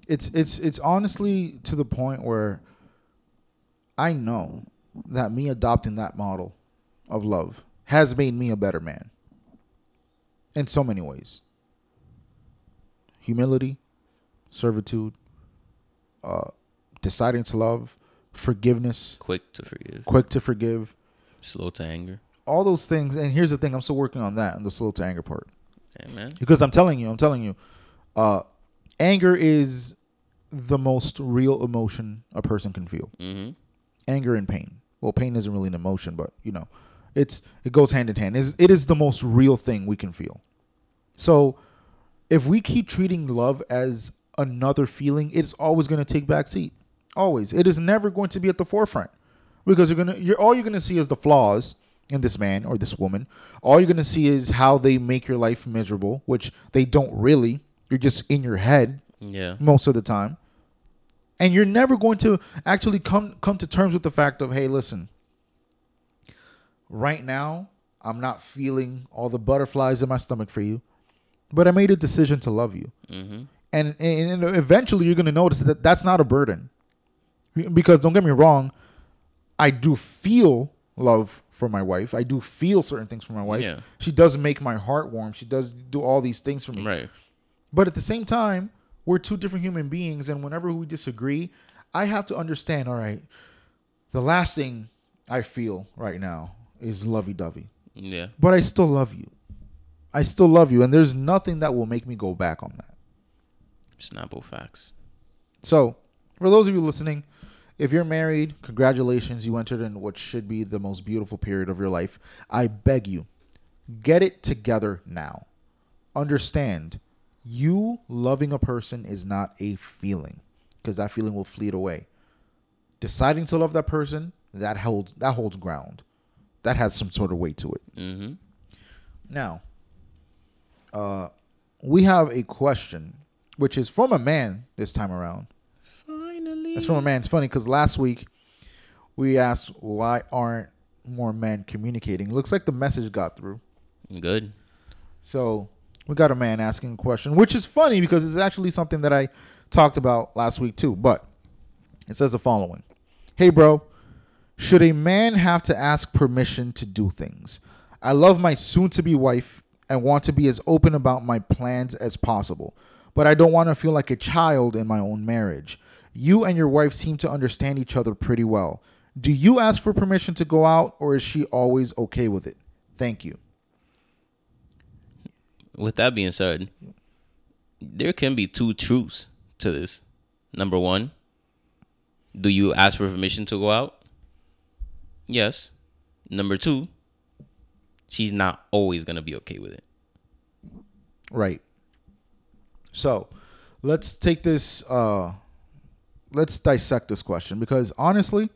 A: It's it's it's honestly to the point where I know that me adopting that model of love has made me a better man in so many ways. Humility, servitude, uh, deciding to love, forgiveness,
B: Quick to forgive,
A: quick to forgive,
B: slow to anger.
A: all those things. And here's the thing: I'm still working on that, on the slow to anger part.
B: Man.
A: because I'm telling you, I'm telling you, uh, anger is the most real emotion a person can feel.
B: Mm-hmm.
A: Anger and pain. Well, pain isn't really an emotion, but you know, it's it goes hand in hand. It's- It is the most real thing we can feel. So, if we keep treating love as another feeling, it's always going to take back seat. Always. It is never going to be at the forefront because you're gonna you're all you're gonna see is the flaws in this man or this woman. All you're gonna see is how they make your life miserable, which they don't really. You're just in your head
B: Yeah.
A: most of the time. And you're never going to actually come come to terms with the fact of, hey, listen, right now I'm not feeling all the butterflies in my stomach for you, but I made a decision to love you.
B: Mm-hmm.
A: And, and eventually you're going to notice that that's not a burden. Because don't get me wrong, I do feel love for my wife. I do feel certain things for my wife.
B: Yeah.
A: She does make my heart warm. She does do all these things for me.
B: Right.
A: But at the same time, we're two different human beings, and whenever we disagree, I have to understand. All right, the last thing I feel right now is lovey-dovey,
B: Yeah.
A: but I still love you. I still love you, and there's nothing that will make me go back on that.
B: Snapple facts.
A: So, for those of you listening, if you're married, congratulations, you entered in what should be the most beautiful period of your life. I beg you, get it together now. Understand, you loving a person is not a feeling because that feeling will fleet away. Deciding to love that person, that holds that holds ground. That has some sort of weight to it.
B: Mm-hmm.
A: Now, uh, we have a question, which is from a man this time around.
B: Finally.
A: It's from a man. It's funny because last week we asked why aren't more men communicating. Looks like the message got through.
B: Good.
A: So we got a man asking a question, which is funny because it's actually something that I talked about last week too. But it says the following Hey, bro, should a man have to ask permission to do things? I love my soon to be wife and want to be as open about my plans as possible, but I don't want to feel like a child in my own marriage. You and your wife seem to understand each other pretty well. Do you ask for permission to go out, or is she always okay with it? Thank you.
B: With that being said, there can be two truths to this. Number one, do you ask for permission to go out? Yes. Number two, she's not always gonna be okay with it.
A: Right. So, let's take this uh let's dissect this question because honestly,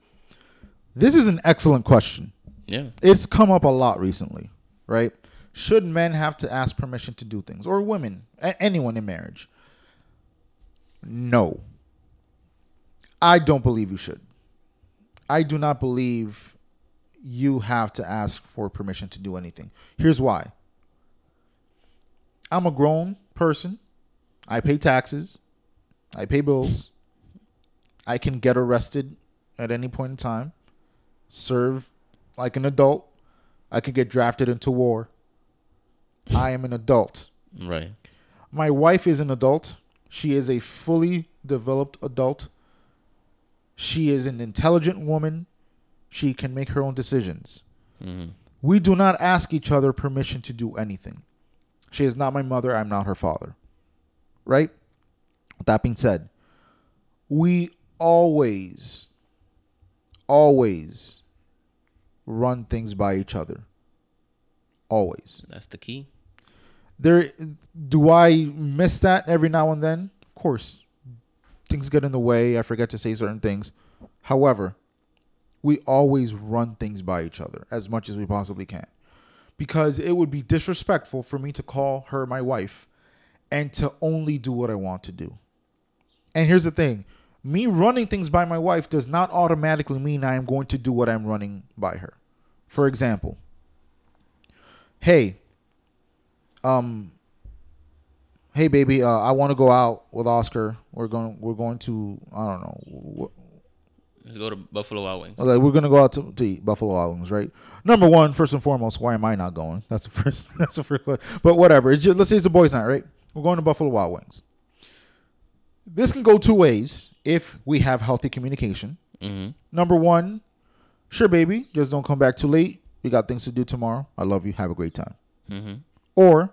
A: this is an excellent question.
B: Yeah.
A: It's come up a lot recently, right? Should men have to ask permission to do things or women, anyone in marriage? No. I don't believe you should. I do not believe you have to ask for permission to do anything. Here's why. I'm a grown person. I pay taxes. I pay bills. I can get arrested at any point in time, serve like an adult. I could get drafted into war. I am an adult.
B: Right.
A: My wife is an adult. She is a fully developed adult. She is an intelligent woman. She can make her own decisions.
B: Mm-hmm.
A: We do not ask each other permission to do anything. She is not my mother. I'm not her father. Right? With that being said, we always, always run things by each other. Always.
B: That's the key.
A: There do I miss that every now and then? Of course. Things get in the way. I forget to say certain things. However, we always run things by each other as much as we possibly can. Because it would be disrespectful for me to call her my wife and to only do what I want to do. And here's the thing me running things by my wife does not automatically mean I am going to do what I'm running by her. For example, hey, um, hey baby, uh, I want to go out with Oscar. We're going, we're going to, I don't know,
B: Let's go to Buffalo Wild Wings.
A: like we're gonna go out to, to eat Buffalo Wild Wings, right? Number one, first and foremost, why am I not going? That's the first. That's the first. question. But whatever. It's just, let's say it's a boys' night, right? We're going to Buffalo Wild Wings. This can go two ways if we have healthy communication.
B: Mm-hmm.
A: Number one, sure, baby, just don't come back too late. We got things to do tomorrow. I love you. Have a great time.
B: Mm-hmm.
A: Or,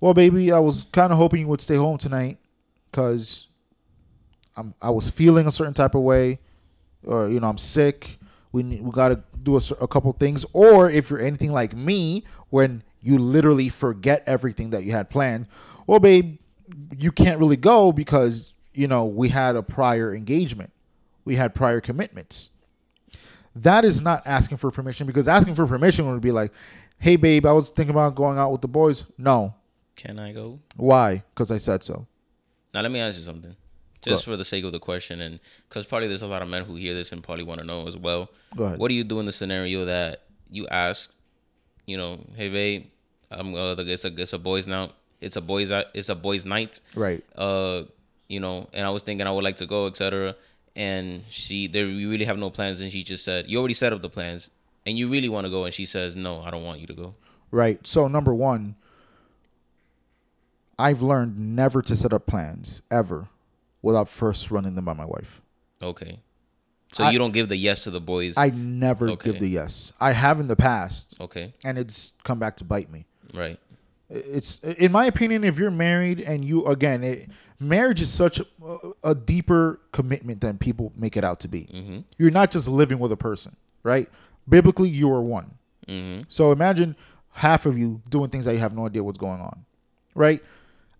A: well, baby, I was kind of hoping you would stay home tonight because I'm I was feeling a certain type of way, or you know I'm sick. We need, we got to do a, a couple things. Or if you're anything like me, when you literally forget everything that you had planned, well, babe, you can't really go because you know we had a prior engagement, we had prior commitments. That is not asking for permission because asking for permission would be like, "Hey, babe, I was thinking about going out with the boys." No,
B: Can I go?
A: why? Because I said so.
B: Now let me ask you something, just for the sake of the question, and because probably there's a lot of men who hear this and probably want to know as well.
A: Go ahead.
B: What do you do in the scenario that you ask, you know, hey babe, I'm uh, it's a it's a boys now, it's a boys it's a boys night,
A: Right.
B: uh, you know, and I was thinking I would like to go, etc. And she, there, we really have no plans, and she just said, you already set up the plans, and you really want to go, and she says, no, I don't want you to go.
A: Right. So number one, I've learned never to set up plans ever without first running them by my wife.
B: Okay. So
A: I-
B: you don't give the yes to the boys.
A: I never
B: Okay.
A: give the yes. I have in the past,
B: okay.
A: and it's come back to bite me.
B: Right.
A: It's in my opinion, if you're married and you again, it, marriage is such a, a deeper commitment than people make it out to be.
B: Mm-hmm.
A: You're not just living with a person, right? Biblically, you are one.
B: Mm-hmm.
A: So imagine half of you doing things that you have no idea what's going on, right?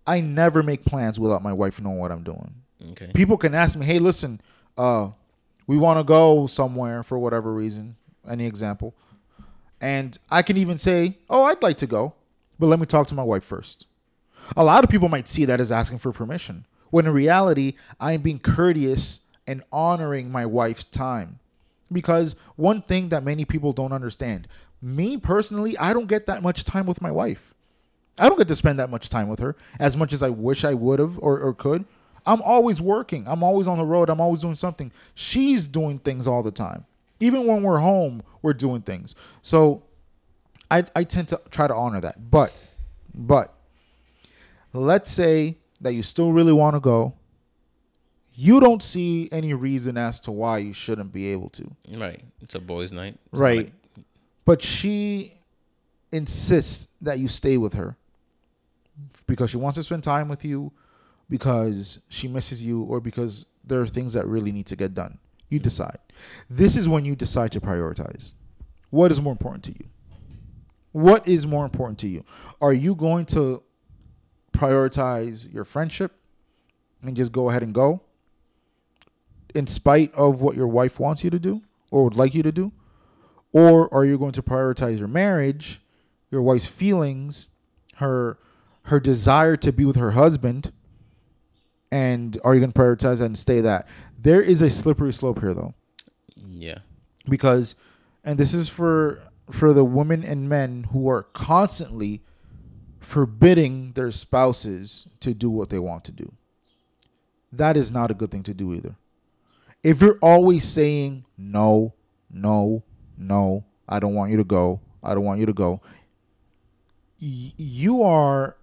A: I never make plans without my wife knowing what I'm doing.
B: Okay.
A: People can ask me, "Hey, listen, uh, we want to go somewhere for whatever reason." Any example? And I can even say, "Oh, I'd like to go, but let me talk to my wife first. A lot of people might see that as asking for permission, when in reality, I'm being courteous and honoring my wife's time. Because one thing that many people don't understand, me personally, I don't get that much time with my wife. I don't get to spend that much time with her as much as I wish I would have or, or could. I'm always working. I'm always on the road. I'm always doing something. She's doing things all the time. Even when we're home, we're doing things. So I, I tend to try to honor that. But, but let's say that you still really want to go. You don't see any reason as to why you shouldn't be able to.
B: Right. It's a boys' night. It's
A: Right.
B: like-
A: But she insists that you stay with her because she wants to spend time with you, because she misses you, or because there are things that really need to get done. You mm-hmm. decide. This is when you decide to prioritize. What is more important to you? What is more important to you? Are you going to prioritize your friendship and just go ahead and go in spite of what your wife wants you to do or would like you to do? or are you going to prioritize your marriage, your wife's feelings, her her desire to be with her husband, and are you going to prioritize that and stay that? There is a slippery slope here, though,
B: Yeah.
A: because, and this is for for the women and men who are constantly forbidding their spouses to do what they want to do. That is not a good thing to do either. If you're always saying no, no, no, I don't want you to go, I don't want you to go, y- you are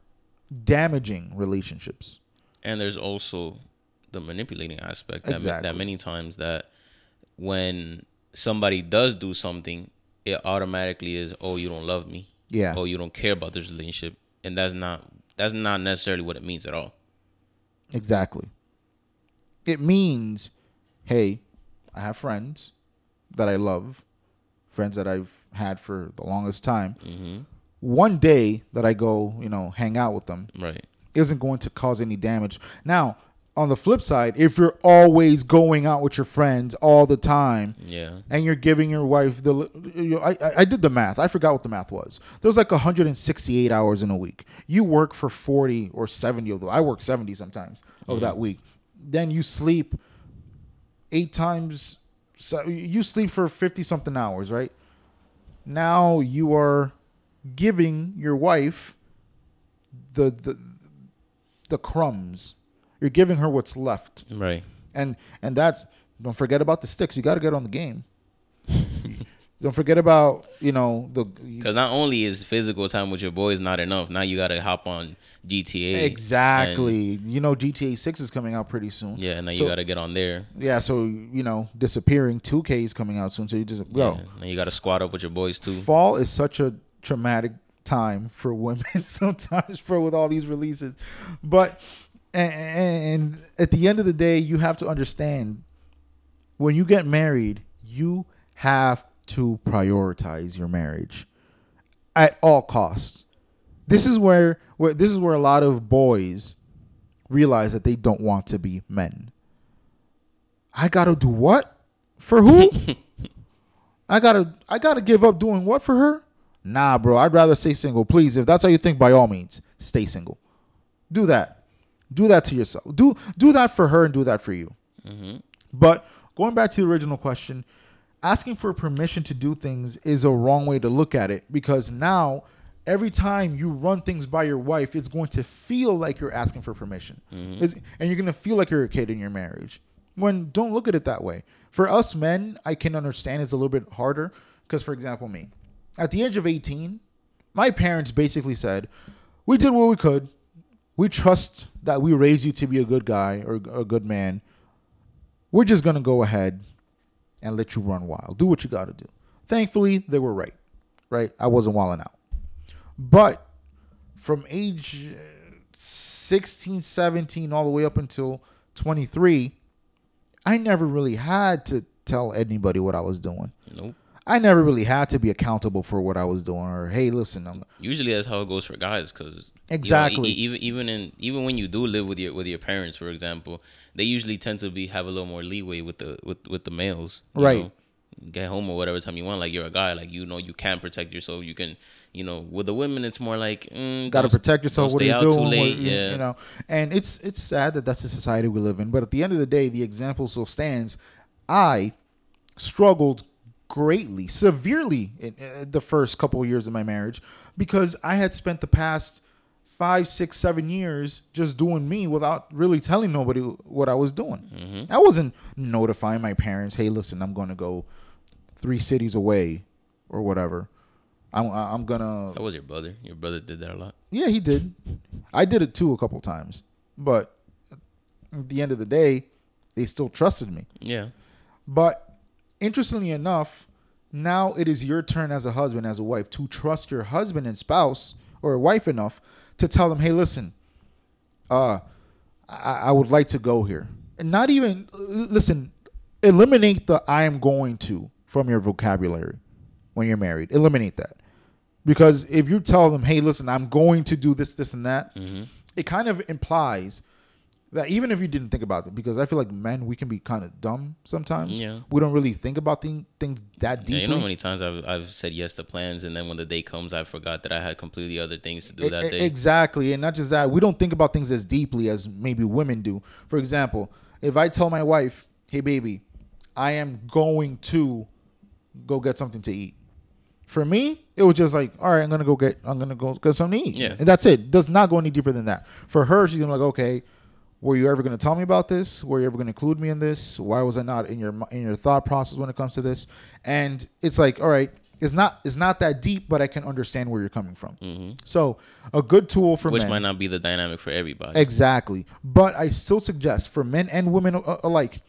A: damaging relationships.
B: And there's also the manipulating aspect that, ma- that many times that when somebody does do something, it automatically is, oh, you don't love me.
A: Yeah.
B: Oh, you don't care about this relationship. And that's not that's not necessarily what it means at all.
A: Exactly. It means, hey, I have friends that I love, friends that I've had for the longest time.
B: Mm-hmm.
A: One day that I go, you know, hang out with them
B: Right. isn't
A: isn't going to cause any damage. Now, on the flip side, if you're always going out with your friends all the time,
B: Yeah.
A: and you're giving your wife the you know, I, I- I did the math. I forgot what the math was. There was like 168 hours in a week. You work for 40 or 70 of them. I work 70 sometimes of that week. Then you sleep eight times so you sleep for 50 something hours right? Now you are giving your wife the the the crumbs you're giving her what's left
B: Right.
A: and and that's don't forget about the sticks. You got to get on the game. don't forget about you know the
B: Because not only is physical time with your boys not enough, now you got to hop on GTA.
A: exactly. You know GTA Six is coming out pretty soon.
B: Yeah, and, now
A: So-
B: you got to get on there.
A: Yeah, so you know, disappearing. Two K is coming out soon, so you just go.
B: Yeah. Now you got to squat up with your boys too.
A: Fall is such a traumatic time for women sometimes, for with all these releases, but and, at the end of the day, you have to understand when you get married, you have to prioritize your marriage at all costs. This is where, where this is where a lot of boys realize that they don't want to be men. I gotta do what for who? I gotta I gotta give up doing what for her? Nah, bro. I'd rather stay single. Please, if that's how you think, by all means, stay single. Do that. Do that to yourself. Do do that for her and do that for you.
B: Mm-hmm.
A: But going back to the original question, asking for permission to do things is a wrong way to look at it because now every time you run things by your wife, it's going to feel like you're asking for permission. It's- And you're going to feel like you're a kid in your marriage. When don't look at it that way. For us men, I can understand it's a little bit harder because, for example, me, at the age of 18, my parents basically said, We did what we could. We trust that we raise you to be a good guy or a good man we're just gonna go ahead and let you run wild. Do what you gotta do. Thankfully, they were right. Right? I wasn't wilding out. But from age uh, 16, 17, all the way up until 23, I never really had to tell anybody what I was doing.
B: Nope.
A: I never really had to be accountable for what I was doing or hey, listen, I'm
B: Usually that's how it goes for guys, because
A: Exactly.
B: even even in even when you do live with your with your parents, for example, they usually tend to be have a little more leeway with the with with the males. you
A: Right.
B: know? Get home or whatever time you want. Like you're a guy, like you know you can protect yourself. You can, you know, with the women, it's more like mm,
A: got to protect yourself. What are you doing?
B: Too late.
A: you,
B: yeah.
A: you know, and it's it's sad that that's the society we live in. But at the end of the day, the example still stands. I struggled greatly, severely in uh, the first couple of years of my marriage because I had spent the past five, six, seven years just doing me without really telling nobody what I was doing.
B: Mm-hmm.
A: I wasn't notifying my parents, "Hey, listen, I'm going to go three cities away or whatever." I'm I'm gonna
B: That was your brother. Your brother did that a lot.
A: yeah, he did. I did it too a couple times, but at the end of the day, they still trusted me.
B: Yeah.
A: But interestingly enough, now it is your turn as a husband, as a wife, to trust your husband and spouse or wife enough to tell them, "Hey, listen, uh, I, I would like to go here," and not even listen. Eliminate the "I am going to" from your vocabulary when you're married. Eliminate that because if you tell them, "Hey, listen, I'm going to do this, this, and that,"
B: Mm-hmm.
A: it kind of implies that even if you didn't think about it, because I feel like men we can be kind of dumb sometimes.
B: Yeah.
A: we don't really think about thing, things that
B: Yeah,
A: deeply.
B: you know how many times I've I've said yes to plans, and then when the day comes, I forgot that I had completely other things to do
A: E-
B: that day.
A: Exactly, and not just that, we don't think about things as deeply as maybe women do. For example, if I tell my wife, "Hey, baby, I am going to go get something to eat," for me, it was just like, "All right, I'm gonna go get, I'm gonna go get something to eat,"
B: Yeah.
A: and that's it. Does not go any deeper than that. For her, she's gonna be like, "Okay." Were you ever going to tell me about this? Were you ever going to include me in this? Why was I not in your in your thought process when it comes to this? And it's like, all right, it's not it's not that deep, but I can understand where you're coming from. So a good tool for
B: Mm-hmm. which
A: men.
B: might not be the dynamic for everybody.
A: Exactly. But I still suggest for men and women alike,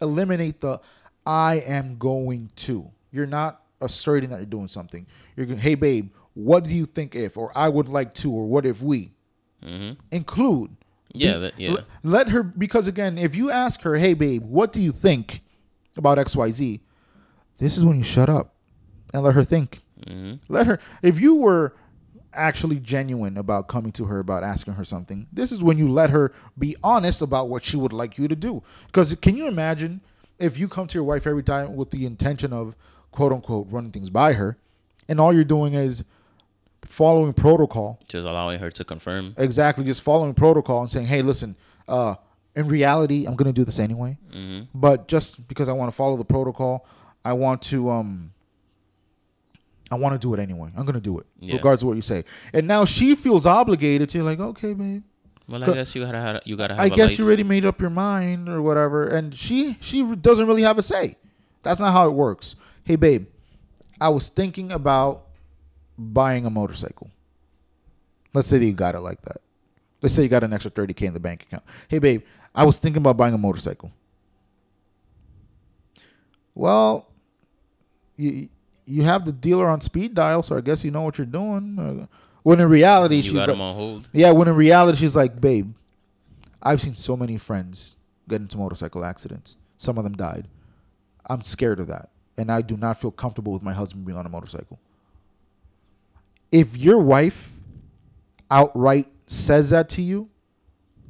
A: eliminate the I am going to. You're not asserting that you're doing something. You're going, hey, babe, what do you think if, or I would like to, or what if we?
B: hmm
A: Include.
B: Yeah, that- yeah.
A: le- Let her, because again, if you ask her, hey, babe, what do you think about XYZ? This is when you shut up and let her think.
B: hmm
A: Let her. If you were actually genuine about coming to her about asking her something, this is when you let her be honest about what she would like you to do. Because can you imagine if you come to your wife every time with the intention of quote unquote running things by her, and all you're doing is following protocol,
B: Just allowing her to confirm.
A: exactly just following protocol and saying, "Hey, listen, uh, in reality, I'm gonna do this anyway."
B: hmm
A: but just because I want to follow the protocol, I want to um I want to do it anyway. I'm gonna do it,
B: Yeah.
A: regardless of what you say. And now she feels obligated to like, okay, babe.
B: Well, I guess you gotta have you gotta have.
A: I guess
B: life.
A: you already made up your mind or whatever. And she she doesn't really have a say. That's not how it works. Hey, babe, I was thinking about buying a motorcycle. Let's say that you got it like that. Let's say you got an extra 30k in the bank account. Hey, babe, I was thinking about buying a motorcycle. Well, you you have the dealer on speed dial, so I guess you know what you're doing. Uh, when in reality,
B: You
A: she's
B: got
A: like,
B: him on hold.
A: yeah, when in reality she's like, babe, I've seen so many friends get into motorcycle accidents. Some of them died. I'm scared of that. And I do not feel comfortable with my husband being on a motorcycle. If your wife outright says that to you,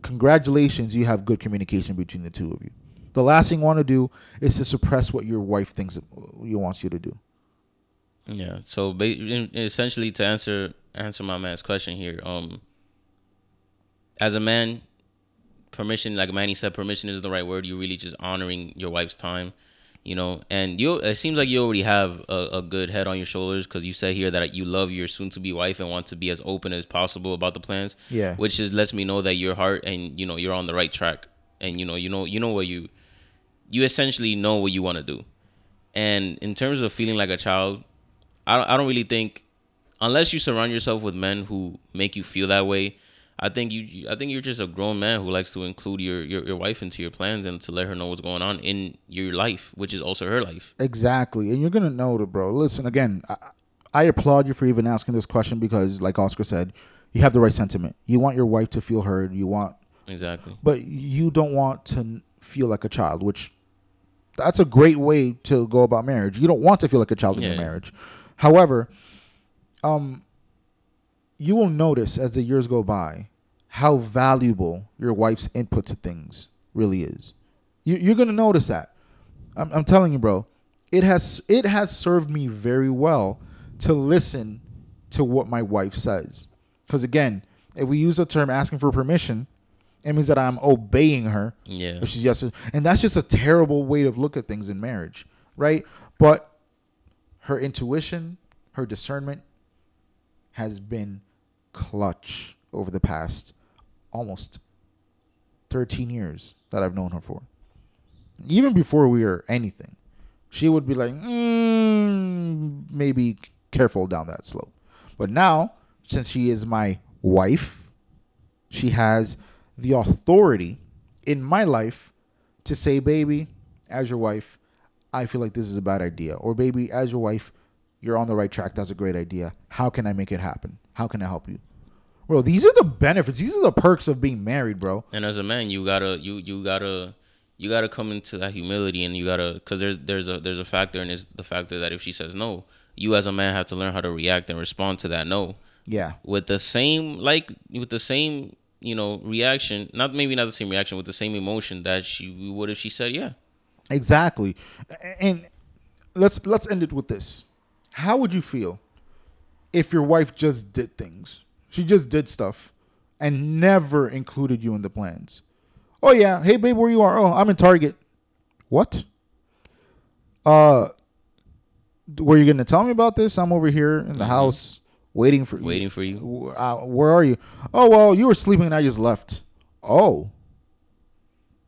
A: congratulations, you have good communication between the two of you. The last thing you want to do is to suppress what your wife thinks you wants you to do.
B: Yeah. So essentially, to answer answer my man's question here, um, as a man, permission, like Manny said, permission is the right word. You're really just honoring your wife's time, you know. And you, it seems like you already have a, a good head on your shoulders because you said here that you love your soon-to-be wife and want to be as open as possible about the plans.
A: Yeah.
B: Which is lets me know that your heart and you know you're on the right track, and you know you know you know what you, you essentially know what you want to do. And in terms of feeling like a child, I don't, I don't really think unless you surround yourself with men who make you feel that way. I think you I think you're just a grown man who likes to include your, your, your wife into your plans and to let her know what's going on in your life, which is also her life.
A: Exactly. And you're going to know it, bro. Listen, again, I, I applaud you for even asking this question because, like Oscar said, you have the right sentiment. You want your wife to feel heard. You want,
B: Exactly.
A: but you don't want to feel like a child, which that's a great way to go about marriage. You don't want to feel like a child in your
B: Yeah.
A: marriage. However, um, you will notice as the years go by how valuable your wife's input to things really is. You, you're gonna notice that. I'm, I'm telling you, bro. It has it has served me very well to listen to what my wife says. Because again, if we use the term asking for permission, it means that I'm obeying her.
B: Yeah.
A: Which is yes, and that's just a terrible way to look at things in marriage, right? But her intuition, her discernment, has been clutch over the past almost 13 years that I've known her for. Even before we were anything, she would be like, mm, maybe careful down that slope. But now, since she is my wife, she has the authority in my life to say, baby, as your wife, I feel like this is a bad idea. Or, baby, as your wife, you're on the right track. That's a great idea. How can I make it happen? How can I help you? Bro, these are the benefits. These are the perks of being married, bro.
B: And as a man, you gotta you you gotta you gotta come into that humility, and you gotta because there's there's a there's a factor, and it's the factor that if she says no, you as a man have to learn how to react and respond to that no
A: Yeah.
B: with the same like with the same you know reaction, not maybe not the same reaction, with the same emotion that she would if she said yeah.
A: Exactly. And let's let's end it with this. How would you feel if your wife just did things? She just did stuff and never included you in the plans. Oh yeah, hey babe, where you are? Oh, I'm in Target. What? Uh were you going to tell me about this? I'm over here in the house waiting for you.
B: Waiting for
A: you. Uh, where are you? Oh, well, you were sleeping and I just left. Oh.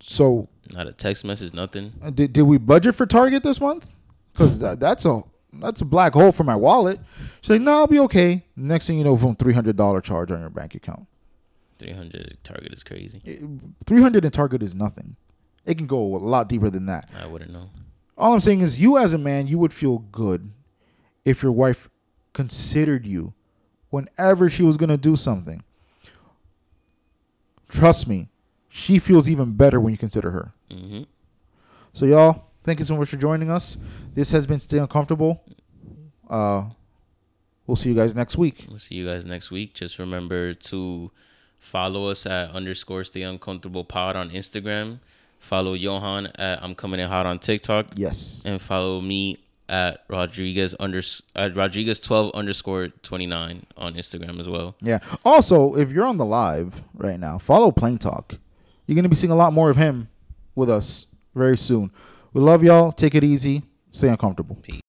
A: So
B: Not a text message, nothing.
A: uh, Did, did we budget for Target this month? Because that's a that's a black hole for my wallet. She's like, no, I'll be okay. Next thing you know, boom, three hundred dollar charge on your bank account.
B: Three hundred target is crazy.
A: Three hundred in Target is nothing. It can go a lot deeper than that.
B: I wouldn't know.
A: All I'm saying is, you as a man, you would feel good if your wife considered you whenever she was gonna do something. Trust me, she feels even better when you consider her.
B: hmm
A: So y'all, thank you so much for joining us. This has been Stay Uncomfortable. Uh we'll see you guys next week.
B: We'll see you guys next week. Just remember to follow us at underscore stay uncomfortable pod on Instagram. Follow Johan at I'm coming in hot on TikTok.
A: Yes.
B: And follow me at Rodriguez under at Rodriguez twelve underscore twenty nine on Instagram as well.
A: Yeah. Also, if you're on the live right now, follow Plain Talk. You're gonna be seeing a lot more of him with us very soon. We love y'all. Take it easy. Stay uncomfortable.
B: Peace.